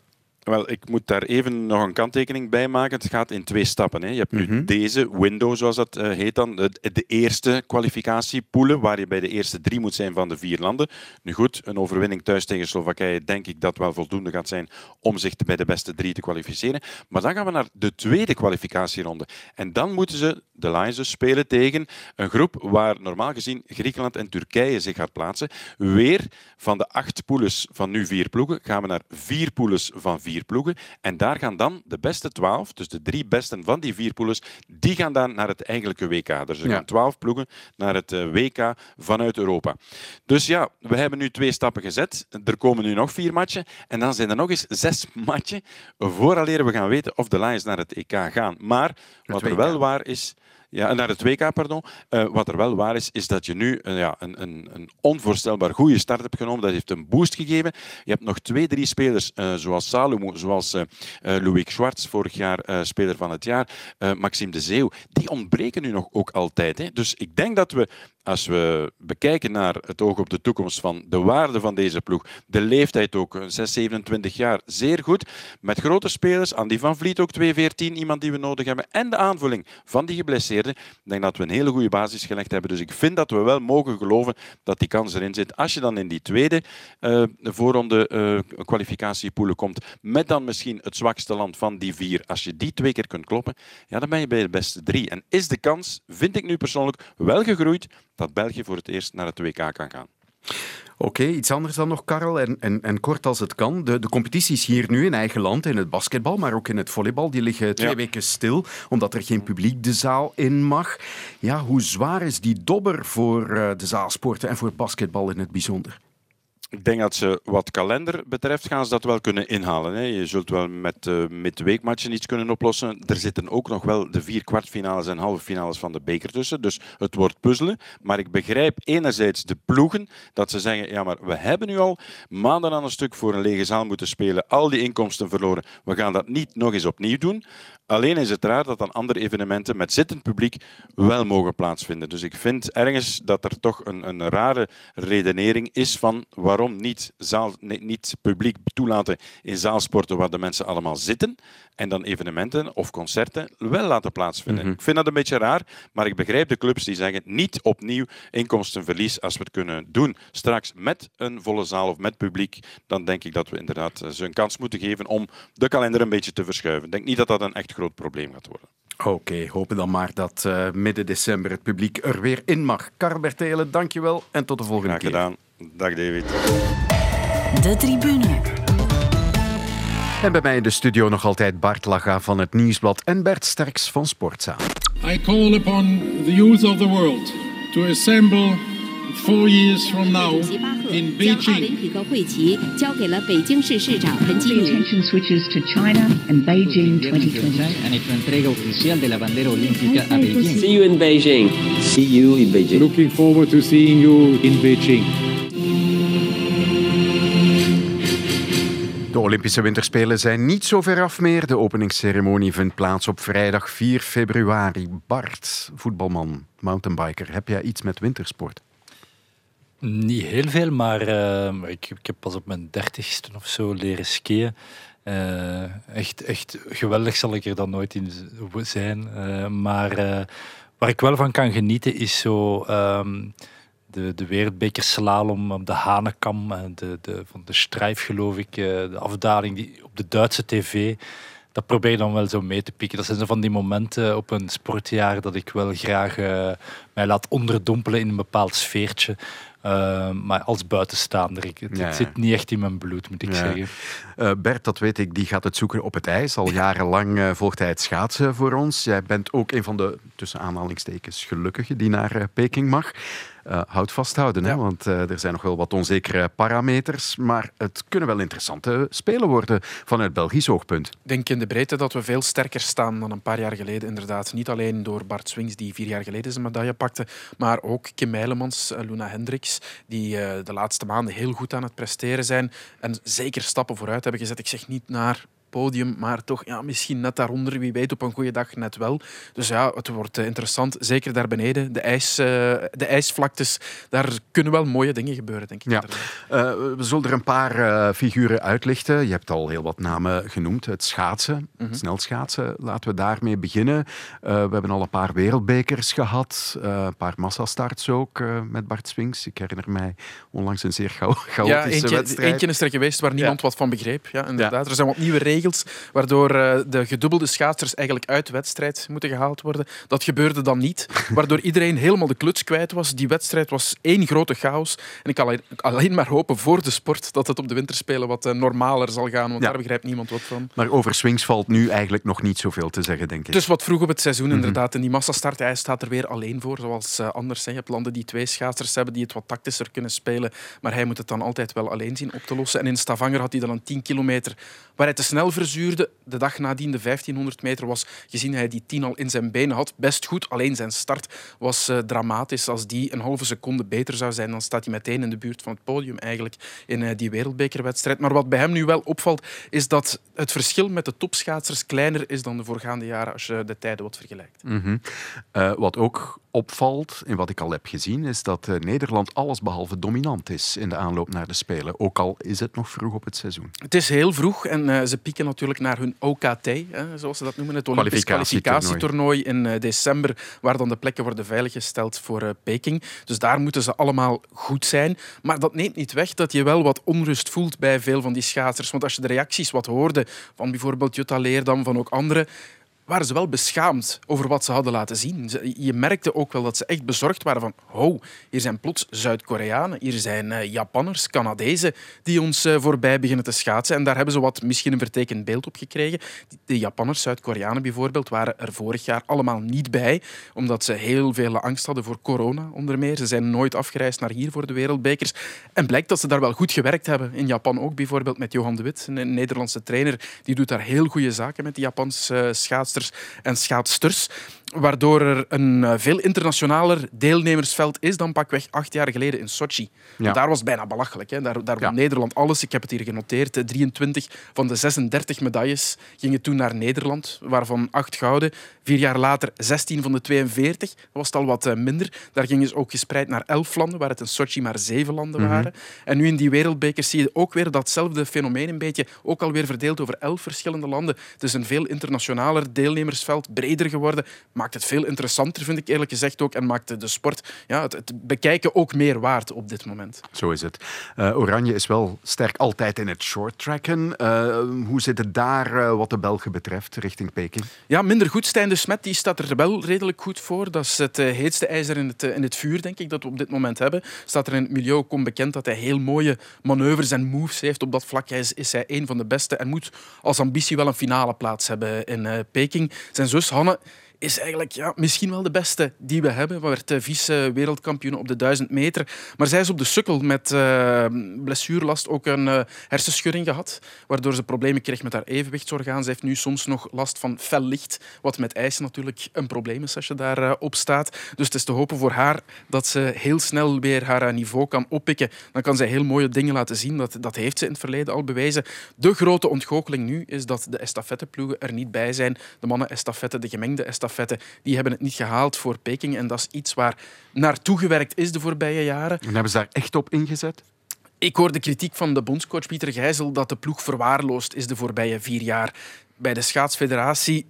Wel, ik moet daar even nog een kanttekening bij maken. Het gaat in twee stappen. Hè. Je hebt nu mhm. deze window, zoals dat uh, heet dan, de, de eerste kwalificatiepoelen, waar je bij de eerste drie moet zijn van de vier landen. Nu goed, een overwinning thuis tegen Slowakije, denk ik dat wel voldoende gaat zijn om zich bij de beste drie te kwalificeren. Maar dan gaan we naar de tweede kwalificatieronde. En dan moeten ze, de Lions dus, spelen tegen een groep waar normaal gezien Griekenland en Turkije zich gaat plaatsen. Weer van de acht poules van nu vier ploegen, gaan we naar vier poules van vier ploegen. En daar gaan dan de beste twaalf, dus de drie besten van die vier pools, die gaan dan naar het eigenlijke WK. Dus er gaan twaalf ploegen naar het eh, WK vanuit Europa. Dus ja, we hebben nu twee stappen gezet. Er komen nu nog vier matchen. En dan zijn er nog eens zes matchen vooraleer we gaan weten of de Lions naar het EK gaan. Maar wat er wel waar is... Ja, naar het WK, pardon. Uh, wat er wel waar is, is dat je nu uh, ja, een, een, een, onvoorstelbaar goede start hebt genomen. Dat heeft een boost gegeven. Je hebt nog twee, drie spelers, uh, zoals Salomo, zoals Louis Schwartz, vorig jaar speler van het jaar, Maxime de Zeeuw. Die ontbreken nu nog ook altijd. Hè. Dus ik denk dat we als we bekijken naar het oog op de toekomst van de waarde van deze ploeg, de leeftijd ook, 6, 27 jaar, zeer goed. Met grote spelers, Andy van Vliet ook 2-14, iemand die we nodig hebben, en de aanvulling van die Ik denk dat we een hele goede basis gelegd hebben. Dus ik vind dat we wel mogen geloven dat die kans erin zit. Als je dan in die tweede uh, voorronde uh, kwalificatiepoelen komt, met dan misschien het zwakste land van die vier, als je die twee keer kunt kloppen, ja, dan ben je bij de beste drie. En is de kans, vind ik nu persoonlijk, wel gegroeid dat België voor het eerst naar het WK kan gaan. Oké, iets anders dan nog, Karel. En, en, en kort als het kan. De, de competities hier nu in eigen land, in het basketbal, maar ook in het volleybal, die liggen twee weken stil, omdat er geen publiek de zaal in mag. Ja, hoe zwaar is die dobber voor uh, de zaalsporten en voor basketbal in het bijzonder? Ik denk dat ze wat kalender betreft gaan ze dat wel kunnen inhalen. Hè. Je zult wel met uh, midweekmatchen iets kunnen oplossen. Er zitten ook nog wel de vier kwartfinales en halve finales van de beker tussen. Dus het wordt puzzelen. Maar ik begrijp enerzijds de ploegen dat ze zeggen, ja maar we hebben nu al maanden aan een stuk voor een lege zaal moeten spelen. Al die inkomsten verloren. We gaan dat niet nog eens opnieuw doen. Alleen is het raar dat dan andere evenementen met zittend publiek wel mogen plaatsvinden. Dus ik vind ergens dat er toch een, een rare redenering is van waarom niet, zaal, niet publiek toelaten in zaalsporten waar de mensen allemaal zitten en dan evenementen of concerten wel laten plaatsvinden. Mhm. Ik vind dat een beetje raar, maar ik begrijp de clubs die zeggen niet opnieuw inkomstenverlies als we het kunnen doen. Straks met een volle zaal of met publiek, dan denk ik dat we inderdaad eh, ze een kans moeten geven om de kalender een beetje te verschuiven. Ik denk niet dat dat een echt groot probleem gaat worden. Oké, hopen dan maar dat eh, midden december het publiek er weer in mag. Karl Telen, dankjewel en tot de volgende Graag keer. gedaan. Dag David. De tribune. En bij mij in de studio nog altijd Bart Laga van het Nieuwsblad en Bert Sterks van Sportzaal. I call upon the youth of the world to assemble four years from now in Beijing. 体个会旗交给了北京市市长彭基敏。 attention switches to China and Beijing 2020. Han hecho entrega oficial de la bandera olímpica a Beijing. See you in Beijing. See you in Beijing. Looking forward to seeing you in Beijing. De Olympische Winterspelen zijn niet zo ver af meer. De openingsceremonie vindt plaats op vrijdag 4 februari. Bart, voetbalman, mountainbiker, heb jij iets met wintersport? Niet heel veel, maar eh, ik, ik heb pas op mijn dertigste of zo leren skiën. Eh, echt, echt geweldig zal ik er dan nooit in zijn. Eh, maar waar ik wel van kan genieten is zo ehm, de, de wereldbeker slalom de Hanekam, de, de, van de Strijf geloof ik, de afdaling die, op de Duitse tv. Dat probeer ik dan wel zo mee te pikken. Dat zijn zo van die momenten op een sportjaar dat ik wel graag mij laat onderdompelen in een bepaald sfeertje. Eh, maar als buitenstaander, ik, het, Ja, het ja. zit niet echt in mijn bloed, moet ik Ja. zeggen. Eh, Bert, dat weet ik, die gaat het zoeken op het ijs. Al jarenlang eh, volgt hij het schaatsen voor ons. Jij bent ook een van de, tussen aanhalingstekens, gelukkigen die naar eh, Peking mag. Eh, houd vasthouden, hè, want eh, er zijn nog wel wat onzekere parameters. Maar het kunnen wel interessante spelen worden vanuit Belgisch oogpunt. Ik denk in de breedte dat we veel sterker staan dan een paar jaar geleden. Inderdaad, niet alleen door Bart Swings, die vier jaar geleden zijn medaille pakte, maar ook Kim Meilemans, eh, Luna Hendricks, die de laatste maanden heel goed aan het presteren zijn en zeker stappen vooruit hebben gezet. Ik zeg niet naar podium, maar toch ja, misschien net daaronder. Wie weet, op een goede dag net wel. Dus ja, het wordt eh, interessant. Zeker daar beneden, de, ijs, eh, de ijsvlaktes, daar kunnen wel mooie dingen gebeuren, denk ik. Ja. Eh, we zullen er een paar figuren uitlichten. Je hebt al heel wat namen genoemd. Het schaatsen, Mhm. het snelschaatsen. Laten we daarmee beginnen. We hebben al een paar wereldbekers gehad. eh, een paar massastarts ook met Bart Swings. Ik herinner mij onlangs een zeer chao- chaotische Ja, eentje, wedstrijd. eentje is er geweest waar niemand wat van begreep. Ja, inderdaad. Er zijn wat nieuwe regels waardoor eh, de gedubbelde schaatsers eigenlijk uit de wedstrijd moeten gehaald worden. Dat gebeurde dan niet, waardoor iedereen helemaal de kluts kwijt was. Die wedstrijd was één grote chaos. En ik kan alleen, maar hopen voor de sport dat het op de winterspelen wat eh, normaler zal gaan, want Ja. daar begrijpt niemand wat van. Maar over Swings valt nu eigenlijk nog niet zoveel te zeggen, denk ik. Is wat vroeg op het seizoen, Mhm. inderdaad. En die massastart, hij staat er weer alleen voor, zoals eh, anders. hè. Je hebt landen die twee schaatsers hebben die het wat tactischer kunnen spelen, maar hij moet het dan altijd wel alleen zien op te lossen. En in Stavanger had hij dan een 10 kilometer waar hij te snel verzuurde. De dag nadien, de 1500 meter, was gezien hij die 10 al in zijn benen had, best goed. Alleen zijn start was eh, dramatisch. Als die een halve seconde beter zou zijn, dan staat hij meteen in de buurt van het podium eigenlijk in eh, die wereldbekerwedstrijd. Maar wat bij hem nu wel opvalt, is dat het verschil met de topschaatsers kleiner is dan de voorgaande jaren als je de tijden wat vergelijkt. Mhm. Eh, wat ook opvalt, in wat ik al heb gezien, is dat Nederland allesbehalve dominant is in de aanloop naar de Spelen. Ook al is het nog vroeg op het seizoen. Het is heel vroeg en ze pieken natuurlijk naar hun OKT, hè, zoals ze dat noemen, het Olympisch Kwalificatietoernooi. in eh, december, waar dan de plekken worden veiliggesteld voor eh, Peking. Dus daar moeten ze allemaal goed zijn. Maar dat neemt niet weg dat je wel wat onrust voelt bij veel van die schaatsers. Want als je de reacties wat hoorde van bijvoorbeeld Jutta Leerdam, van ook anderen, waren ze wel beschaamd over wat ze hadden laten zien. Je merkte ook wel dat ze echt bezorgd waren van ho, hier zijn plots Zuid-Koreanen, hier zijn eh, Japanners, Canadezen die ons eh, voorbij beginnen te schaatsen. En daar hebben ze wat misschien een vertekend beeld op gekregen. De Japanners, Zuid-Koreanen bijvoorbeeld, waren er vorig jaar allemaal niet bij, omdat ze heel veel angst hadden voor corona onder meer. Ze zijn nooit afgereisd naar hier voor de wereldbekers. En blijkt dat ze daar wel goed gewerkt hebben. In Japan ook bijvoorbeeld met Johan de Wit, een Nederlandse trainer. Die doet daar heel goede zaken met die Japanse eh, schaatsers en schaatsters. Waardoor er een uh, veel internationaler deelnemersveld is dan pakweg acht jaar geleden in Sochi. Ja. Daar was het bijna belachelijk. Hè. Daar, daar won Nederland alles. Ik heb het hier genoteerd. 23 van de 36 medailles gingen toen naar Nederland, waarvan acht gouden. Vier jaar later 16 van de 42. Dat was het al wat uh, minder. Daar gingen ze ook gespreid naar elf landen, waar het in Sochi maar zeven landen Mhm. waren. En nu in die wereldbekers zie je ook weer datzelfde fenomeen een beetje, ook alweer verdeeld over elf verschillende landen. Het is een veel internationaler deelnemersveld, breder geworden. Maakt het veel interessanter, vind ik eerlijk gezegd ook. En maakt de sport, ja, het, het bekijken ook meer waard op dit moment. Zo is het. Uh, Oranje is wel sterk altijd in het shorttracken. Uh, hoe zit het daar uh, wat de Belgen betreft richting Peking? Ja, minder goed. Stijn de Smet die staat er wel redelijk goed voor. Dat is het heetste ijzer in het, in het vuur, denk ik, dat we op dit moment hebben. Staat er in het milieu ook bekend dat hij heel mooie manoeuvres en moves heeft. Op dat vlak is, is hij een van de beste en moet als ambitie wel een finale plaats hebben in Peking. Zijn zus Hanne is eigenlijk ja, misschien wel de beste die we hebben. We werd vice-wereldkampioen op de 1000 meter. Maar zij is op de sukkel met uh, blessuurlast ook een uh, hersenschudding gehad, waardoor ze problemen kreeg met haar evenwichtsorgaan. Ze heeft nu soms nog last van fel licht, wat met ijs natuurlijk een probleem is als je daarop uh, staat. Dus het is te hopen voor haar dat ze heel snel weer haar niveau kan oppikken. Dan kan zij heel mooie dingen laten zien. Dat, dat heeft ze in het verleden al bewezen. De grote ontgoocheling nu is dat de estafetteploegen er niet bij zijn. De mannen-estafette, de gemengde estafette, die hebben het niet gehaald voor Peking. En dat is iets waar naartoe gewerkt is de voorbije jaren. En hebben ze daar echt op ingezet? Ik hoor de kritiek van de bondscoach Pieter Gijzel dat de ploeg verwaarloosd is de voorbije vier jaar. Bij de schaatsfederatie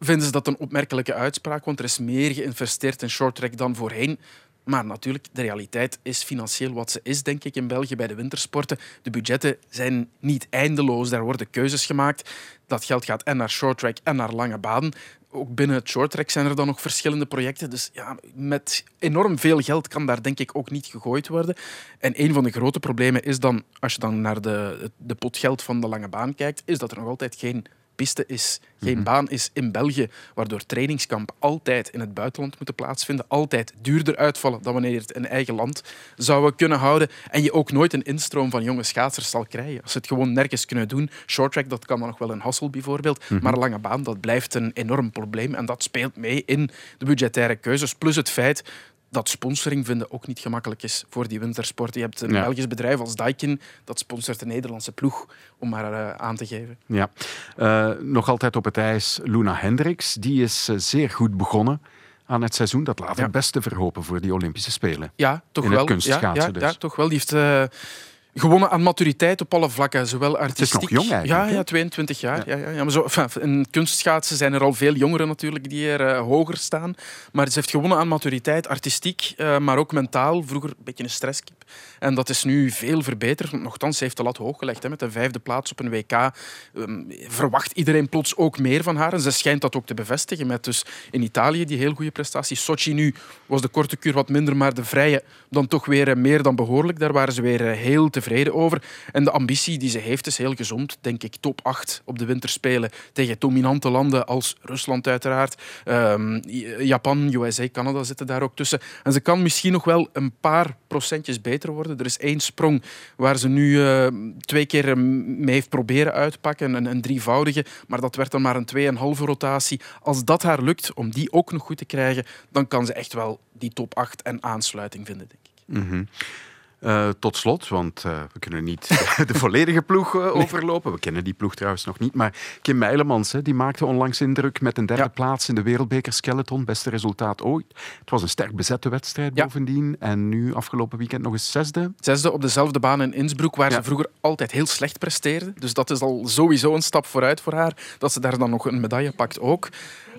vinden ze dat een opmerkelijke uitspraak, want er is meer geïnvesteerd in shorttrack dan voorheen. Maar natuurlijk, de realiteit is financieel wat ze is, denk ik, in België bij de wintersporten. De budgetten zijn niet eindeloos. Daar worden keuzes gemaakt. Dat geld gaat en naar shorttrack en naar lange banen. Ook binnen het shorttrack zijn er dan nog verschillende projecten. Dus ja, met enorm veel geld kan daar denk ik ook niet gegooid worden. En een van de grote problemen is dan, als je dan naar de, de pot geld van de lange baan kijkt, is dat er nog altijd geen piste is, geen Mhm. baan is in België, waardoor trainingskampen altijd in het buitenland moeten plaatsvinden, altijd duurder uitvallen dan wanneer je het in eigen land zouden kunnen houden en je ook nooit een instroom van jonge schaatsers zal krijgen. Als ze het gewoon nergens kunnen doen, shorttrack, dat kan dan nog wel een Hassel bijvoorbeeld, Mhm. maar lange baan, dat blijft een enorm probleem en dat speelt mee in de budgettaire keuzes, plus het feit dat sponsoring vinden ook niet gemakkelijk is voor die wintersport. Je hebt een Ja. Belgisch bedrijf als Daikin, dat sponsort de Nederlandse ploeg, om maar eh, aan te geven. Ja. Uh, nog altijd op het ijs Luna Hendricks. Die is uh, zeer goed begonnen aan het seizoen. Dat laat het beste verhopen voor die Olympische Spelen. Ja, toch In wel. het kunstschaatsen ja, ja, dus. ja, toch wel. Die heeft gewonnen aan maturiteit op alle vlakken, zowel artistiek... Het is nog jong eigenlijk. Ja, ja 22 jaar. Ja. Ja, ja, maar zo, enfin, in kunstschaatsen zijn er al veel jongeren natuurlijk die er uh, hoger staan. Maar ze heeft gewonnen aan maturiteit, artistiek, uh, maar ook mentaal. Vroeger een beetje een stresskip. En dat is nu veel verbeterd. Nochtans, heeft de lat hoog gelegd hè, met een vijfde plaats op een WK. Um, verwacht iedereen plots ook meer van haar. En ze schijnt dat ook te bevestigen met dus in Italië die heel goede prestaties. Sochi nu was de korte kuur wat minder, maar de vrije dan toch weer uh, meer dan behoorlijk. Daar waren ze weer heel tevreden over. En de ambitie die ze heeft is heel gezond. Denk ik top 8 op de winterspelen tegen dominante landen als Rusland uiteraard. Um, Japan, USA, Canada zitten daar ook tussen. En ze kan misschien nog wel een paar procentjes beter worden. Er is één sprong waar ze nu uh, twee keer mee heeft proberen uitpakken, een, een drievoudige, maar dat werd dan maar een tweeënhalve rotatie. Als dat haar lukt om die ook nog goed te krijgen, dan kan ze echt wel die top 8 en aansluiting vinden, denk ik. -hmm. Uh, tot slot, want uh, we kunnen niet de volledige ploeg uh, overlopen. We kennen die ploeg trouwens nog niet. Maar Kim Meilemans hè, die maakte onlangs indruk met een derde ja. plaats in de Wereldbeker Skeleton. Beste resultaat ooit. Het was een sterk bezette wedstrijd ja. bovendien. En nu afgelopen weekend nog eens zesde. Zesde op dezelfde baan in Innsbruck, waar ja. ze vroeger altijd heel slecht presteerde. Dus dat is al sowieso een stap vooruit voor haar. Dat ze daar dan nog een medaille pakt ook.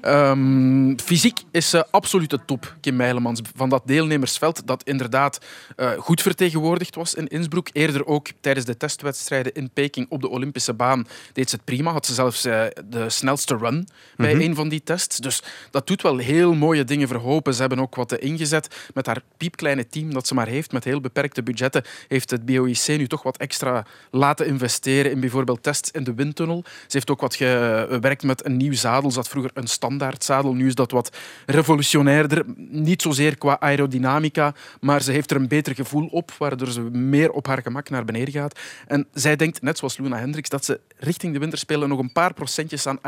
Um, fysiek is ze absolute top, Kim Meilemans. Van dat deelnemersveld dat inderdaad uh, goed vertegenwoordigd was in Innsbruck. Eerder ook tijdens de testwedstrijden in Peking op de Olympische baan deed ze het prima. Had ze zelfs uh, de snelste run bij Mhm. mm -hmm. een van die tests. Dus dat doet wel heel mooie dingen verhopen. Ze hebben ook wat ingezet met haar piepkleine team dat ze maar heeft, met heel beperkte budgetten. Heeft het BOIC nu toch wat extra laten investeren in bijvoorbeeld tests in de windtunnel. Ze heeft ook wat gewerkt met een nieuw zadel. Ze had vroeger een stand Nu is dat wat revolutionairder. Niet zozeer qua aerodynamica, maar ze heeft er een beter gevoel op, waardoor ze meer op haar gemak naar beneden gaat. En zij denkt, net zoals Luna Hendricks, dat ze richting de winterspelen nog een paar procentjes aan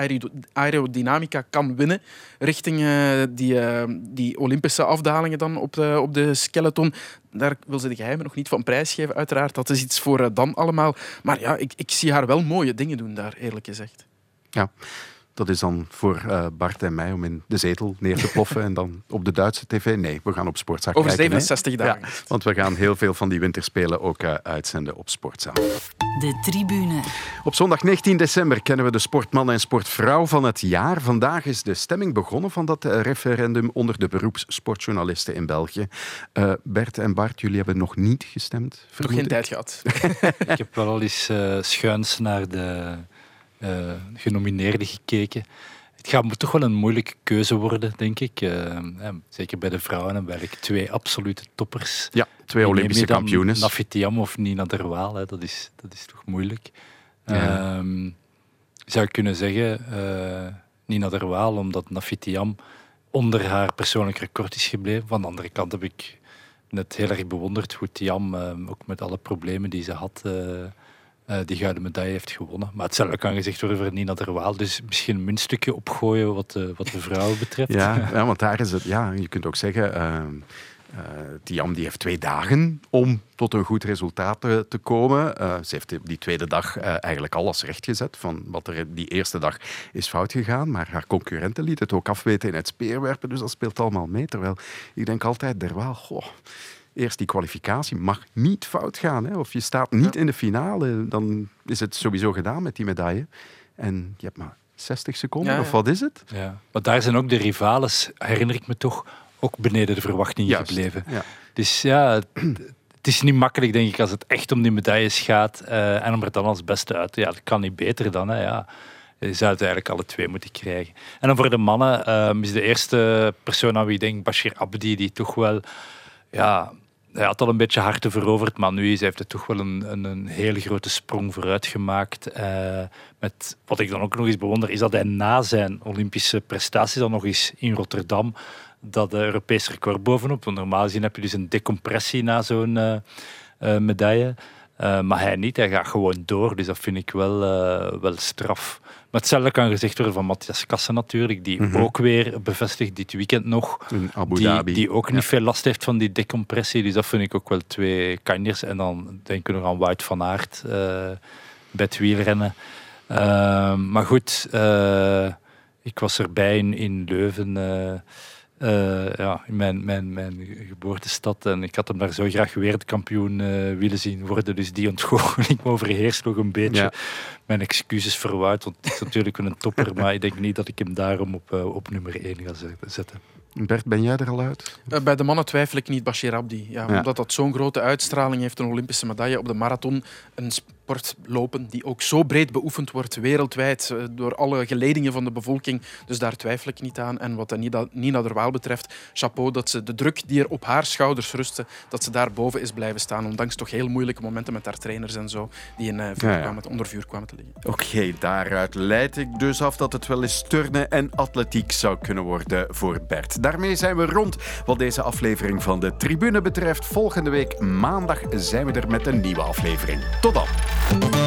aerodynamica kan winnen. Richting uh, die, uh, die Olympische afdalingen dan op de, op de skeleton. Daar wil ze de geheimen nog niet van prijsgeven, uiteraard. Dat is iets voor uh, dan allemaal. Maar ja, ik, ik zie haar wel mooie dingen doen daar, eerlijk gezegd. Ja. Dat is dan voor uh, Bart en mij om in de zetel neer te ploffen en dan op de Duitse tv. Nee, we gaan op Sportzaal Over kijken. 67 dagen. Ja, want we gaan heel veel van die winterspelen ook uh, uitzenden op Sportzaal. De tribune. Op zondag 19 december kennen we de sportman en sportvrouw van het jaar. Vandaag is de stemming begonnen van dat referendum onder de beroepssportjournalisten in België. Uh, Bert en Bart, jullie hebben nog niet gestemd. Nog geen tijd gehad. ik heb wel al eens schuins naar de uh, genomineerden gekeken. Het gaat toch wel een moeilijke keuze worden, denk ik. Uh, zeker bij de vrouwen hebben we eigenlijk twee absolute toppers. Ja, twee Olympische kampioenen. Nafitiam of Nina Derwaal, hè, dat, is, dat is toch moeilijk. Ja. Uh, zou kunnen zeggen, uh, Nina Derwaal, omdat Nafitiam onder haar persoonlijk record is gebleven. Van de andere kant heb ik net heel erg bewonderd hoe Tiam, ook met alle problemen die ze had uh, die gouden medaille heeft gewonnen. Maar hetzelfde kan gezegd worden voor Nina Derwaal. Dus misschien een muntstukje opgooien wat de, wat de vrouwen betreft. Ja, ja, want daar is het... Ja, je kunt ook zeggen... Uh, uh, Tiam die heeft twee dagen om tot een goed resultaat te, te komen. Uh, ze heeft die tweede dag uh, eigenlijk alles rechtgezet van wat er die eerste dag is fout gegaan. Maar haar concurrenten liet het ook afweten in het speerwerpen. Dus dat speelt allemaal mee. Terwijl ik denk altijd, Derwaal, goh, eerst die kwalificatie mag niet fout gaan. Hè? Of je staat niet ja. in de finale, dan is het sowieso gedaan met die medaille. En je hebt maar 60 seconden, ja, ja. of wat is het? Ja. Maar daar zijn ook de rivales, herinner ik me toch, ook beneden de verwachtingen Juist, gebleven. Ja. Dus ja, het, het is niet makkelijk, denk ik, als het echt om die medailles gaat uh, en om er dan als beste uit. Ja, dat kan niet beter dan. Hè, ja. Je zou het eigenlijk alle twee moeten krijgen. En dan voor de mannen um, is de eerste persoon aan wie ik denk, Bashir Abdi, die toch wel ja, hij had al een beetje harten veroverd, maar nu is, heeft hij toch wel een, een, een hele grote sprong vooruit gemaakt. Uh, met, wat ik dan ook nog eens bewonder, is dat hij na zijn Olympische prestaties dan nog eens in Rotterdam dat Europees record bovenop. Want normaal gezien heb je dus een decompressie na zo'n uh, uh, medaille. maar hij niet, hij gaat gewoon door. Dus dat vind ik wel, wel straf. Maar hetzelfde kan gezegd worden van Matthias Kassen natuurlijk, die mm -hmm. ook weer bevestigt dit weekend nog. In Abu die, Dhabi. Die ook niet ja. veel last heeft van die decompressie. Dus dat vind ik ook wel twee kanjers. En dan denken we nog aan Wout van Aert uh, bij het wielrennen. Uh, maar goed, ik was erbij in, in Leuven. Uh, ja, in mijn, mijn, mijn geboortestad. En ik had hem daar zo graag wereldkampioen uh, willen zien worden. Dus die ontgoocheling overheerst nog een beetje. Ja. Mijn excuses Wout, want het is natuurlijk een topper. maar ik denk niet dat ik hem daarom op, uh, op nummer 1 ga zetten. Bert, ben jij er al uit? Uh, bij de mannen twijfel ik niet Bashir Abdi. Ja, ja. Omdat dat zo'n grote uitstraling heeft, een Olympische medaille op de marathon. Een sport lopen die ook zo breed beoefend wordt wereldwijd uh, door alle geledingen van de bevolking. Dus daar twijfel ik niet aan. En wat Nina, Nina Derwaal betreft, chapeau dat ze de druk die er op haar schouders rustte, dat ze daar boven is blijven staan. Ondanks toch heel moeilijke momenten met haar trainers en zo, die in, uh, vuur ja, kwamen, onder vuur kwamen te liggen. Oké, okay, daaruit leid ik dus af dat het wel eens turnen en atletiek zou kunnen worden voor Bert. Daarmee zijn we rond wat deze aflevering van de Tribune betreft. Volgende week maandag zijn we er met een nieuwe aflevering. Tot dan. Thank you.